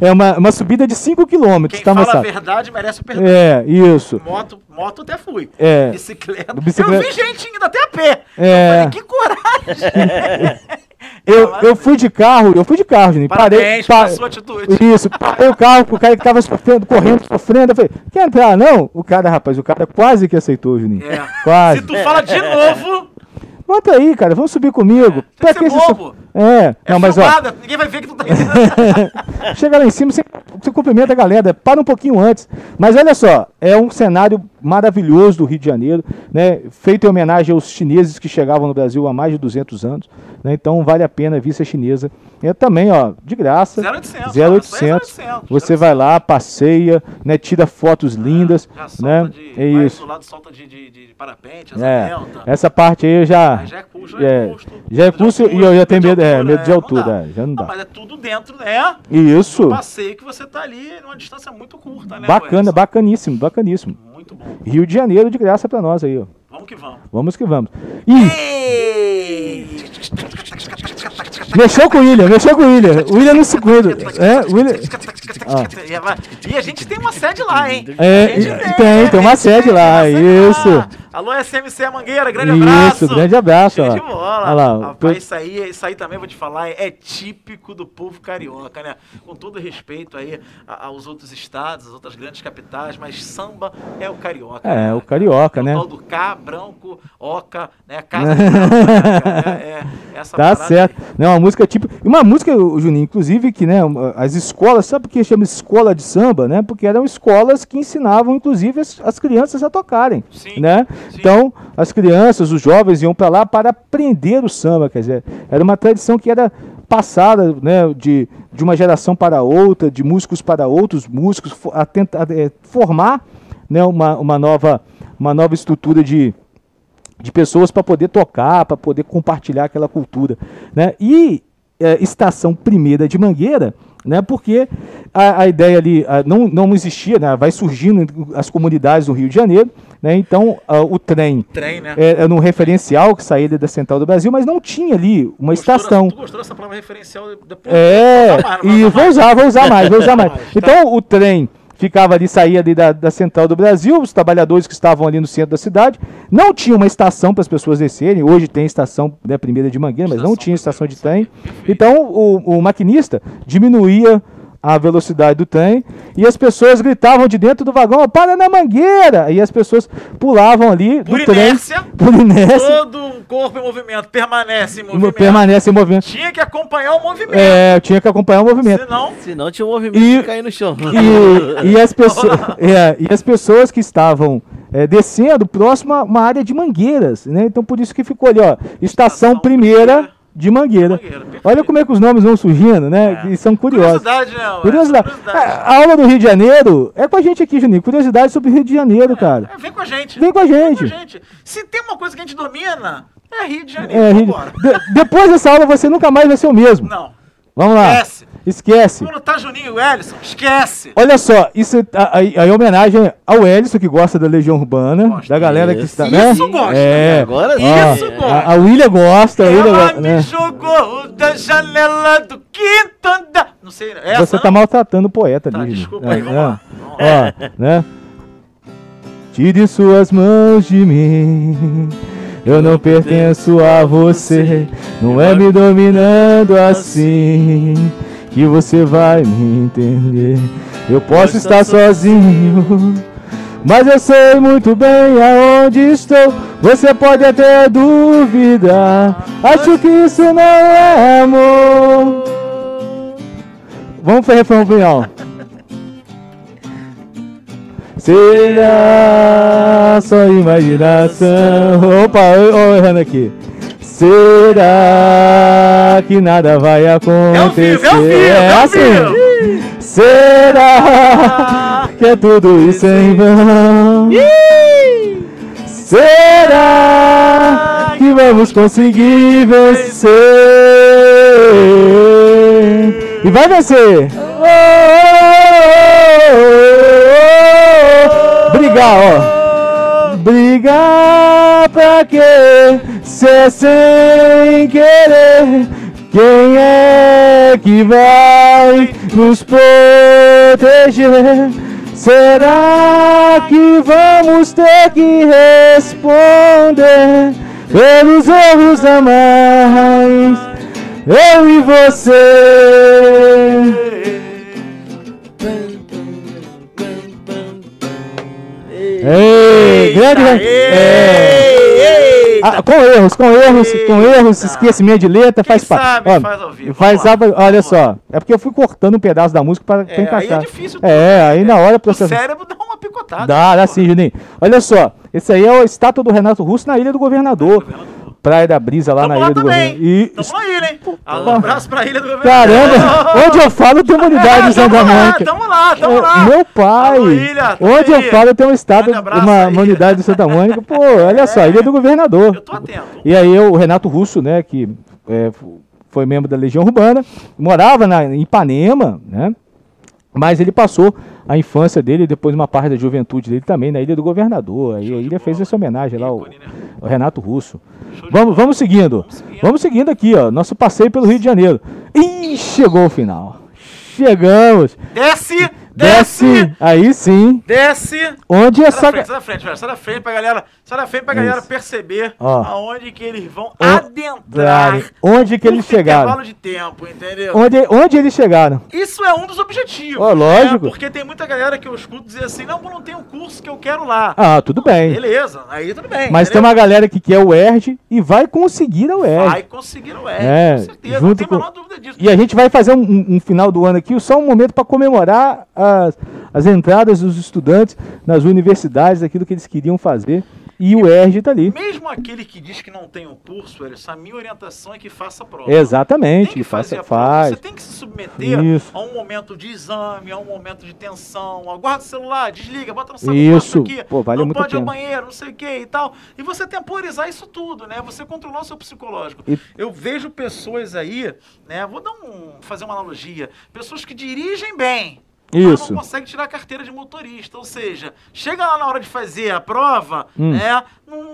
É uma, uma subida de 5 km, Quem tá, fala a verdade merece o perdão. É, isso. Moto, moto até fui. É. Bicicleta. Bicicleta- Eu vi gente indo até a pé. É. Eu falei, que coragem. Eu, eu fui de carro, eu fui de carro, Juninho. Parei. Parabéns pa- pela sua atitude. Isso, parei o carro pro cara que tava sofrendo, correndo, sofrendo. Eu falei, quer entrar? Não? O cara, rapaz, o cara quase que aceitou, Juninho. É. Quase. Se tu fala de novo, Bota aí, cara, vamos subir comigo. Tem que ser esse so- bobo. É, é não, mas ó, filmada, ninguém vai ver que tu tá chega lá em cima, você, você cumprimenta a galera, para um pouquinho antes. Mas olha só, é um cenário maravilhoso do Rio de Janeiro, né? Feito em homenagem aos chineses que chegavam no Brasil há mais de 200 anos, né? Então vale a pena vir ser chinesa. É também, ó, de graça. 0800, 0800. isso aí é 0800, Você vai lá, passeia, né? Tira fotos lindas, Já solta né? de. É isso. do lado solta de, de, de parapente, asa É, delta. essa parte aí eu já. Aí já é custo, já é, é custo. já é Medo de custo e altura, eu já tenho medo, é, altura, medo de é, não altura, é, já não dá. mas é tudo dentro, né? Isso. Do passeio que você tá ali numa distância muito curta, né? Bacana, bacaníssimo, bacaníssimo. Muito bom. Rio de Janeiro de graça pra nós aí, ó. Vamos que vamos. Vamos que vamos. Ei! mexeu com o William, mexeu com o William. O William no segundo. É, William. E a gente tem uma sede lá, hein? É, A gente e- tem, tem uma sede lá, tem isso. lá. Alô, SMC Mangueira, grande abraço. Isso, grande abraço, ó. de bola. Lá, Rapaz, tô- isso aí, isso aí também vou te falar, é típico do povo carioca, né? Com todo respeito aí aos outros estados, às outras grandes capitais, mas samba é o carioca. É, né? o carioca, É né? O tal do K, branco, oca, né? Casa né? É, é essa Tá certo. aí. Não, uma música tipo. e Uma música, o Juninho, inclusive, que né, as escolas, sabe por que chama escola de samba, né? Porque eram escolas que ensinavam, inclusive, as, as crianças a tocarem. Sim, né? Então, as crianças, os jovens iam para lá para aprender o samba, quer dizer, era uma tradição que era passada né, de, de uma geração para outra, de músicos para outros músicos, a tentar eh, formar né, uma, uma, nova, uma nova estrutura de, de pessoas para poder tocar, para poder compartilhar aquela cultura. Né? E eh, Estação Primeira de Mangueira, né, porque a, a ideia ali ah, não, não existia, né, vai surgindo as comunidades do Rio de Janeiro, né, então ah, o trem Trem, né? é, é num referencial que saía da Central do Brasil, mas não tinha ali uma Gostou estação. Tu gostou dessa palavra referencial depois? É, mais, e vou vou usar vou usar mais, vou usar mais. Tá. Então o trem ficava ali, saía ali da, da central do Brasil, os trabalhadores que estavam ali no centro da cidade, não tinha uma estação para as pessoas descerem, hoje tem estação, né, primeira de Mangueira, mas não Estação tinha estação de trem. Então o, o maquinista diminuía a velocidade do trem e as pessoas gritavam de dentro do vagão, "Ó, para na mangueira! E as pessoas pulavam ali Por do trem, inércia, por inércia, Todo um corpo em movimento permanece em movimento. permanece em movimento. Tinha que acompanhar o movimento. É, eu tinha que acompanhar o movimento. Senão, Senão tinha um movimento E- de cair no chão. E, e as pessoas, é, e as pessoas que estavam é, descendo próximo a uma área de mangueiras, né? Então por isso que ficou ali, ó, estação, Estação primeira Primeira de Mangueira. Mangueira. Olha como é que os nomes vão surgindo, né? É. E são curiosos. curiosidade, né? Curiosidade. Curiosidade. A, a aula do Rio de Janeiro é com a gente aqui, Juninho. Curiosidade sobre o Rio de Janeiro, cara. É, vem com a gente. Vem com a Vem com gente. a gente. Se tem uma coisa que a gente domina, é Rio de Janeiro. É, Rio de- de- depois dessa aula você nunca mais vai ser o mesmo. Não. Vamos lá. Esquece. Esquece. Quando tá Juninho e Ellison, esquece. Olha só, isso é- aí aí é homenagem ao Elison, que gosta da Legião Urbana, Gosta. da galera que Isso. está, né? Isso gosta. É. Agora. Ó, Isso gosta. A, a William gosta, a William Ela gosta, me né? jogou da janela do quinto andar. Não sei, essa Você não? tá maltratando o poeta Tá, ali. Juninho. desculpa aí, É, vamos é. lá. Vamos lá. Ó, né? Tire suas mãos de mim. Eu não pertenço a você. Não é me dominando assim que você vai me entender. Eu posso estar sozinho. Mas eu sei muito bem aonde estou. Você pode até duvidar. Acho que isso não é amor. Vamos o refrão final. Será só imaginação? Opa, eu, eu errando aqui. Será que nada vai acontecer? É ao vivo, é ao vivo, é ao assim. Será que é tudo isso em vão? Será que vamos conseguir vencer? E vai vencer! Oh, oh, oh. Brigar, ó. Brigar pra quê? Se é sem querer. Quem é que vai nos proteger? Será que vamos ter que responder pelos erros a mais? Eu e você. Ei, grande. É. Ah, com erros, com erros, com erros, esquecimento de letra, Quem faz parte. Ó, faz ao vivo. Faz, lá, olha só, é porque eu fui cortando um pedaço da música para É, aí encaixar. é difícil. É, aí na hora O cérebro dá uma picotada. Dá, dá sim, Juninho. Olha só, esse aí é a estátua do Renato Russo na Ilha do Governador. Praia da Brisa, lá Tamo na lá Ilha do também. Governador. E, Tamo na ilha, hein? Um abraço pra ilha do governo. caramba, onde eu falo tem uma unidade É, de Santa Mônica. tamo lá, tamo É, lá. Meu pai, Alô, ilha, onde eu falo tem Grande abraço uma, uma unidade de Santa Mônica. Pô, olha só, Ilha do Governador. Eu tô atento. E aí eu, o Renato Russo, né, que é, foi membro da Legião Urbana, morava na, em Ipanema, né? Mas ele passou a infância dele, e depois uma parte da juventude dele também na Ilha do Governador. Aí a ilha fez essa homenagem lá ao, Ícone, né? ao Renato Russo. Vamos, vamos seguindo. Vamos seguindo aqui, ó. Nosso passeio pelo Rio de Janeiro. Ih, chegou o final. Chegamos. Desce, Desce. desce, Aí sim. desce. Onde Sai essa. da frente, sai da frente, velho. Sai da frente pra galera. Sai da frente pra galera Isso. perceber Ó. aonde que eles vão O- adentrar. Onde que eles chegaram? intervalo de tempo, entendeu? Onde, onde eles chegaram? Isso é um dos objetivos. Ó, lógico. né? Porque tem muita galera que eu escuto dizer assim, não, não tem um curso que eu quero lá. Ah, tudo bem. Beleza, aí tudo bem. Mas tem entendeu? uma galera que quer o ERG e vai conseguir a UERJ. Vai conseguir o R, É, com certeza. Não junto tem a com- menor dúvida disso. E a gente vai fazer um, um- um final do ano aqui, só um momento para comemorar as, as entradas dos estudantes nas universidades, aquilo que eles queriam fazer. E o ERG está ali. Mesmo aquele que diz que não tem o curso, Elis, a minha orientação é que faça a prova. Exatamente, Tem que faça, faz. Você tem que se submeter Isso. a um momento de exame, a um momento de tensão. Aguarda o celular, desliga, bota no celular Isso. aqui. Pô, vale não muito pode ir ao banheiro, não sei o que e tal. E você temporizar isso tudo, né? Você controlar o seu psicológico. E- Eu vejo pessoas aí, né? Vou dar um, fazer uma analogia. Pessoas que dirigem bem. Isso. não consegue tirar a carteira de motorista. Ou seja, chega lá na hora de fazer a prova, Hum. né? Não,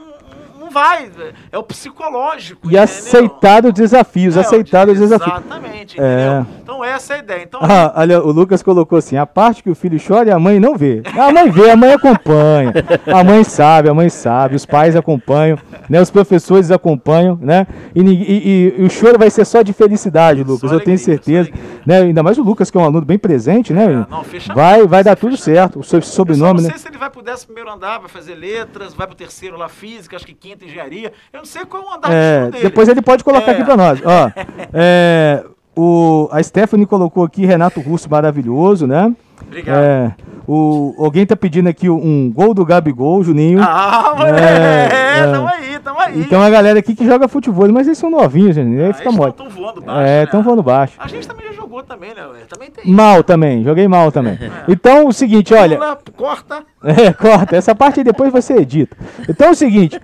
não vai. É o psicológico. E entendeu? aceitar os desafios, É, aceitar os desafios. Exatamente, É. Então essa é a ideia. Então, Ah, olha, o Lucas colocou assim: a parte que o filho chora e a mãe não vê. A mãe vê, a mãe acompanha. A mãe sabe, a mãe sabe, os pais acompanham, né? Os professores acompanham, né? E, e- e- e o choro vai ser só de felicidade, Lucas. eu tenho alegria, só certeza. Né? Ainda mais o Lucas, que é um aluno bem presente, né? É, não, vai, vai dar tudo certo. O seu eu só sobrenome, não né? sei se ele vai pro décimo primeiro andar, vai fazer letras, vai pro terceiro lá física, acho que quinta engenharia. Eu não sei qual é o andar de É, estudo dele. depois ele pode colocar É. aqui pra nós. Ó, é, o, a Stephanie colocou aqui Renato Russo maravilhoso, né? Obrigado. É, o, alguém tá pedindo aqui um gol do Gabigol, Juninho. Ah, moleque! É, É, é. tamo aí, tamo aí. Então a galera aqui que joga futebol, mas eles são novinhos, gente. Aí Ah, fica mole. tão voando baixo, É, né? estão voando baixo. A gente também já jogou também, né? Também tem. Mal também, joguei mal também. Então o seguinte, olha. Pula, corta. É, corta. Essa parte aí depois você edita. Então é o seguinte,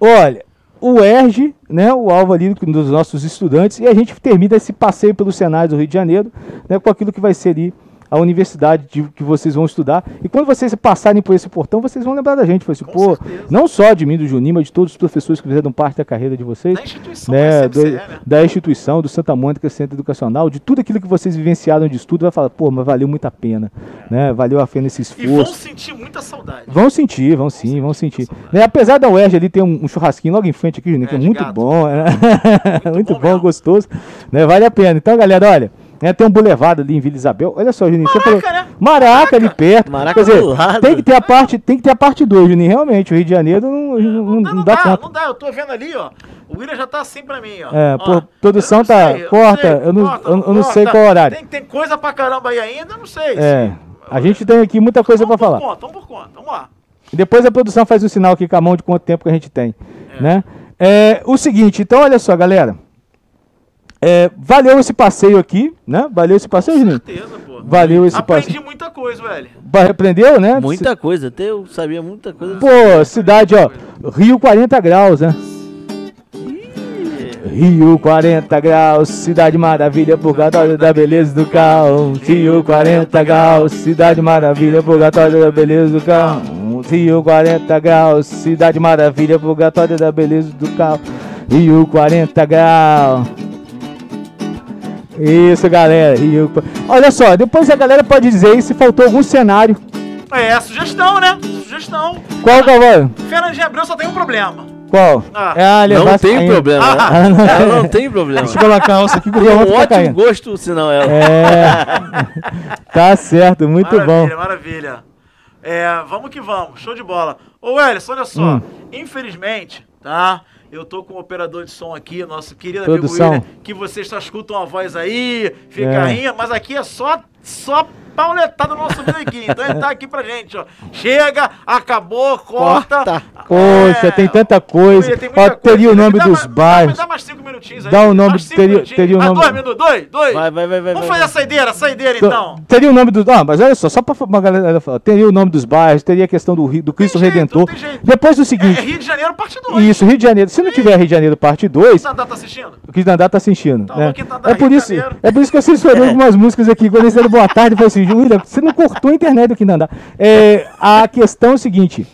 olha, o ERG, né, o alvo ali dos nossos estudantes, e a gente termina esse passeio pelo cenário do Rio de Janeiro, né, com aquilo que vai ser ali a universidade de- que vocês vão estudar. E quando vocês passarem por esse portão, vocês vão lembrar da gente. Foi assim, pô, certeza. não só de mim, do Juninho, mas de todos os professores que fizeram parte da carreira de vocês Da instituição né, da do- né? da instituição, do Santa Mônica Centro Educacional, de tudo aquilo que vocês vivenciaram de estudo, vai falar, pô, mas valeu muito a pena, né? Valeu a pena esse E vão esforço. sentir muita saudade. Vão sentir, vão sim, vão sentir. Né, apesar da UERJ ali ter um, um churrasquinho logo em frente aqui, Juninho, que é É, muito gato. bom, né? muito, bom bom, mesmo. gostoso, né? Vale a pena. Então, galera, olha, né, tem um bulevado ali em Vila Isabel. Olha só, Juninho, você falou. né? Maraca ali perto. Maraca Quer dizer, do lado. tem que ter a parte, tem que ter a parte 2, Juninho, realmente. O Rio de Janeiro não, não, Não, dá, não não dá dá, conta. não dá. Eu tô vendo ali, ó. O William já tá assim pra mim, ó. É, Ó, pô, produção tá- sei, corta, sei, eu não- corta, eu- eu não sei qual horário. Tem, tem coisa pra caramba aí ainda, eu não sei. É, a gente tem aqui muita coisa por falar. conta, vamos por conta. Vamos lá. Depois a produção faz o sinal aqui com a mão de quanto tempo que a gente tem, né? É, o seguinte, então olha só, galera. É, valeu esse passeio aqui, né? Valeu esse passeio, Juninho? Certeza, pô. Valeu esse Aprendi passeio. muita coisa, velho. Ba- Aprendeu, né? Muita coisa, até eu sabia muita coisa. Pô, cidade, ó. Rio 40 graus, né? Rio 40 graus, cidade maravilha, purgatório da beleza do carro. Rio 40 graus, cidade maravilha, purgatório da beleza do carro. Rio 40 graus, cidade maravilha, purgatório da beleza do carro. Rio 40 graus. Isso, galera. Rio... Olha só, depois a galera pode dizer aí se faltou algum cenário. É, sugestão, né? Sugestão. Qual que é o Fernandinho Abreu só tem um problema. Qual? Ah. é a Não tem ainda. problema. Ah, né? Ela não tem problema. Deixa eu colocar a alça aqui que o Tem um fica ótimo caindo. gosto, senão ela. É. tá certo, muito maravilha, bom. Maravilha. É, vamos que vamos, show de bola. Ô, Elis, olha só. Hum. Infelizmente, tá? Eu tô com o operador de som aqui, nosso querido Produção. amigo William, que vocês só escutam a voz aí, fica É. rindo, mas aqui é só, só pauletada no nosso aqui. Então ele tá aqui pra gente, ó. Chega, acabou, corta. Corta. Poxa, tem tanta coisa. Tem Ó, teria o nome dos mais- bairros. Dá mais cinco minutinhos aí. Dá o nome- mais cinco teria- teria o Ah, nome- dois minutos, dois, dois. Vai, vai, vai, vai. Vamos vai. fazer a saideira, a saideira então. Teria o nome dos. Ah, mas olha só, só pra uma galera falar. Teria o nome dos bairros, teria a questão do, Rio- do Cristo jeito, Redentor. tem jeito. Depois do É, seguinte. Rio de Janeiro, parte 2. Isso, Rio de Janeiro. Se não tiver Rio de Janeiro parte 2, Nandá tá assistindo? o Quintandá tá assistindo. Tá né? Quintandá, É por isso, é por isso que eu censurei algumas músicas aqui. Quando eles boa tarde, eu falei assim, você não cortou a internet do Quintandá. É, a questão é o seguinte.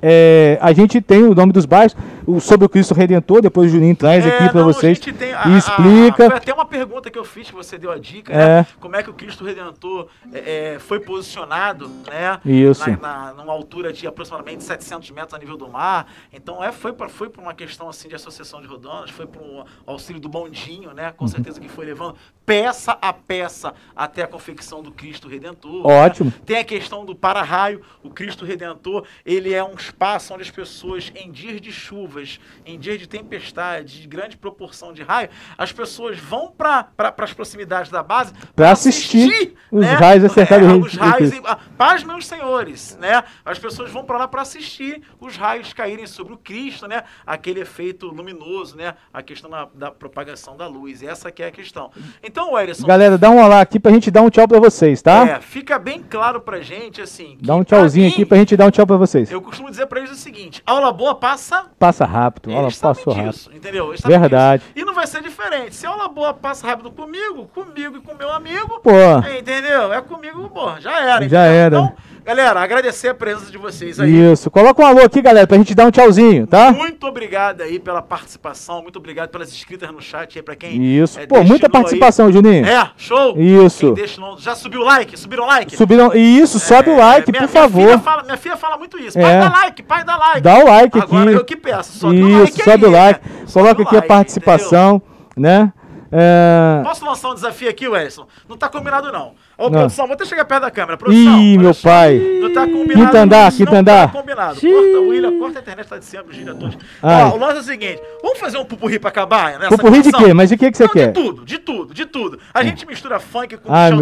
é, a gente tem o nome dos bairros, o, sobre o Cristo Redentor, depois o Juninho traz É, aqui pra não, a vocês tem a- e a- explica. foi até uma pergunta que eu fiz, que você deu a dica, É. né? Como é que o Cristo Redentor é, é, foi posicionado, né? Isso. Na, na- numa altura de aproximadamente 700 metros a nível do mar. Então, é, foi para foi pra uma questão assim de associação de rodonas, foi para o auxílio do bondinho, né? Uhum. Com certeza que foi levando peça a peça até a confecção do Cristo Redentor. Ótimo. né? Tem a questão do para-raio. O Cristo Redentor, ele é um espaço onde as pessoas, em dias de chuvas, em dias de tempestade, de grande proporção de raio, as pessoas vão para pra, as proximidades da base Pra assistir os raios acertar é, os raios. Ah, paz, meus senhores, né? As pessoas vão para lá para assistir os raios caírem sobre o Cristo, né? Aquele efeito luminoso, né? A questão da, da propagação da luz. Essa que é a questão. Então, Ellison, Galera, dá um olá aqui pra gente dar um tchau pra vocês, tá? é, fica bem claro pra gente, assim. Dá um pra tchauzinho mim, aqui pra gente dar um tchau pra vocês. Eu costumo dizer pra eles o seguinte: aula boa passa. Passa rápido, sabem passou rápido. disso, entendeu? Eles Verdade. disso. E não vai ser diferente. Se aula boa passa rápido comigo, comigo e com meu amigo, Pô, entendeu? É comigo, pô, já era. Já entendeu? era. Então, galera, agradecer a presença de vocês aí. isso. Coloca um alô aqui, galera, pra gente dar um tchauzinho, tá? Muito obrigado aí pela participação, muito obrigado pelas inscritas no chat aí pra quem. Isso. é, Pô, muita participação, Juninho. Aí. É, show. Isso. Destinou- Já subiu o like? Subiram o like? Subiram. Isso, sobe o like, É, minha- por minha favor. Fala, minha filha fala muito isso. É. Pai, dá like, pai, dá like. Dá o like Agora aqui. eu que peço. Sobe o Isso, like sobe aí, o like. né? Sobe Coloca o aqui a like, participação, né? É... Posso lançar um desafio aqui, Wellington? Não tá combinado, não. Ô, Não. produção, vou até chegar perto da câmera. Produção, Ih, meu pai. Não tá combinado. Quinto andar, não andar. Tá combinado. Corta, William, corta a internet, tá de sempre, gira todos. Ó, o lance é o seguinte: vamos fazer um pupurri pra acabar? Nessa Pupurri de canção? quê? Mas de que que você Não, quer? De tudo, de tudo, de tudo. A gente mistura funk com Ai, com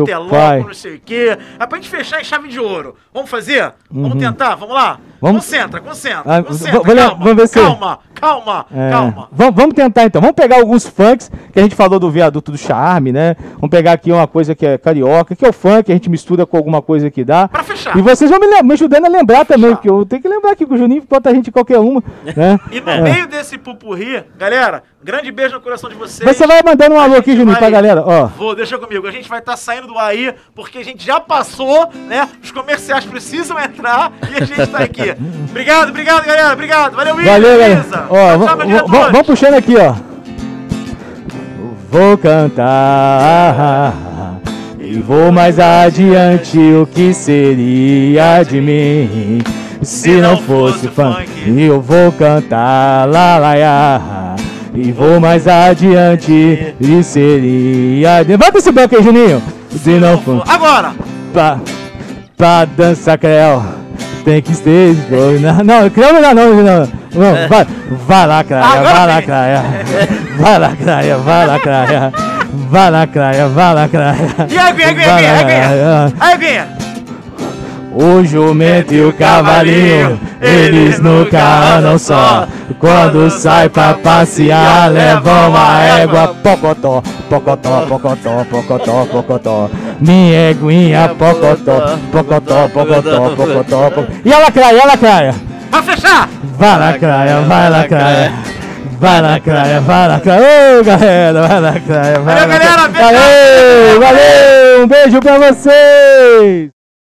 não sei o quê. É pra gente fechar em chave de ouro. Vamos fazer? Vamos tentar? Vamos lá? Vamos- Concentra, concentra, Ah, concentra. vou- calma, vamos ver se- calma, calma, É, calma. Vamos, vamos tentar então. Vamos pegar alguns funks que a gente falou do viaduto do charme, né? Vamos pegar aqui uma coisa que é carioca, que é o funk, a gente mistura com alguma coisa que dá. Pra fechar. E vocês vão me, me ajudando a lembrar também, fechar. porque eu tenho que lembrar aqui que o Juninho bota a gente qualquer uma, né? E no É. meio desse pupurri, galera, grande beijo no coração de vocês. Você vai mandando um alô aqui, Juninho, vai- pra galera, ó. Vou, deixa comigo. A gente vai estar saindo do aí, porque a gente já passou, né? Os comerciais precisam entrar e a gente tá aqui. Obrigado, obrigado, galera. Obrigado. Valeu, William. Valeu, galera. Ó, vamos puxando aqui, ó. Vou cantar e vou mais adiante o que seria de mim se não fosse funk. Eu vou cantar lá lá lá e vou mais adiante e seria. de- Levanta esse banco aí, Juninho. Se não for Agora, pra, pra dançar creu. Tem que ter. Não, não, creu não, não, não, não. não vai, vai lá, Craia, vai lá. Craia. Vai lá, Craia, vai lá, Craia. Vai lá, Craia, vai lá, Craia. e aí, Guinha, Guinha, Guinha, Guinha. O jumento e o cavalinho, eles nunca andam só. Quando sai pra passear, levam a égua pocotó, pocotó, pocotó, pocotó, pocotó. Minha eguinha pocotó, pocotó, pocotó, pocotó, pocotó. E a lacraia, e a lacraia? Pra fechar. Vai lacraia, vai lacraia. Vai lacraia, vai lacraia. Ô, galera, vai lacraia, vai Valeu, galera. Valeu, valeu, um beijo pra vocês.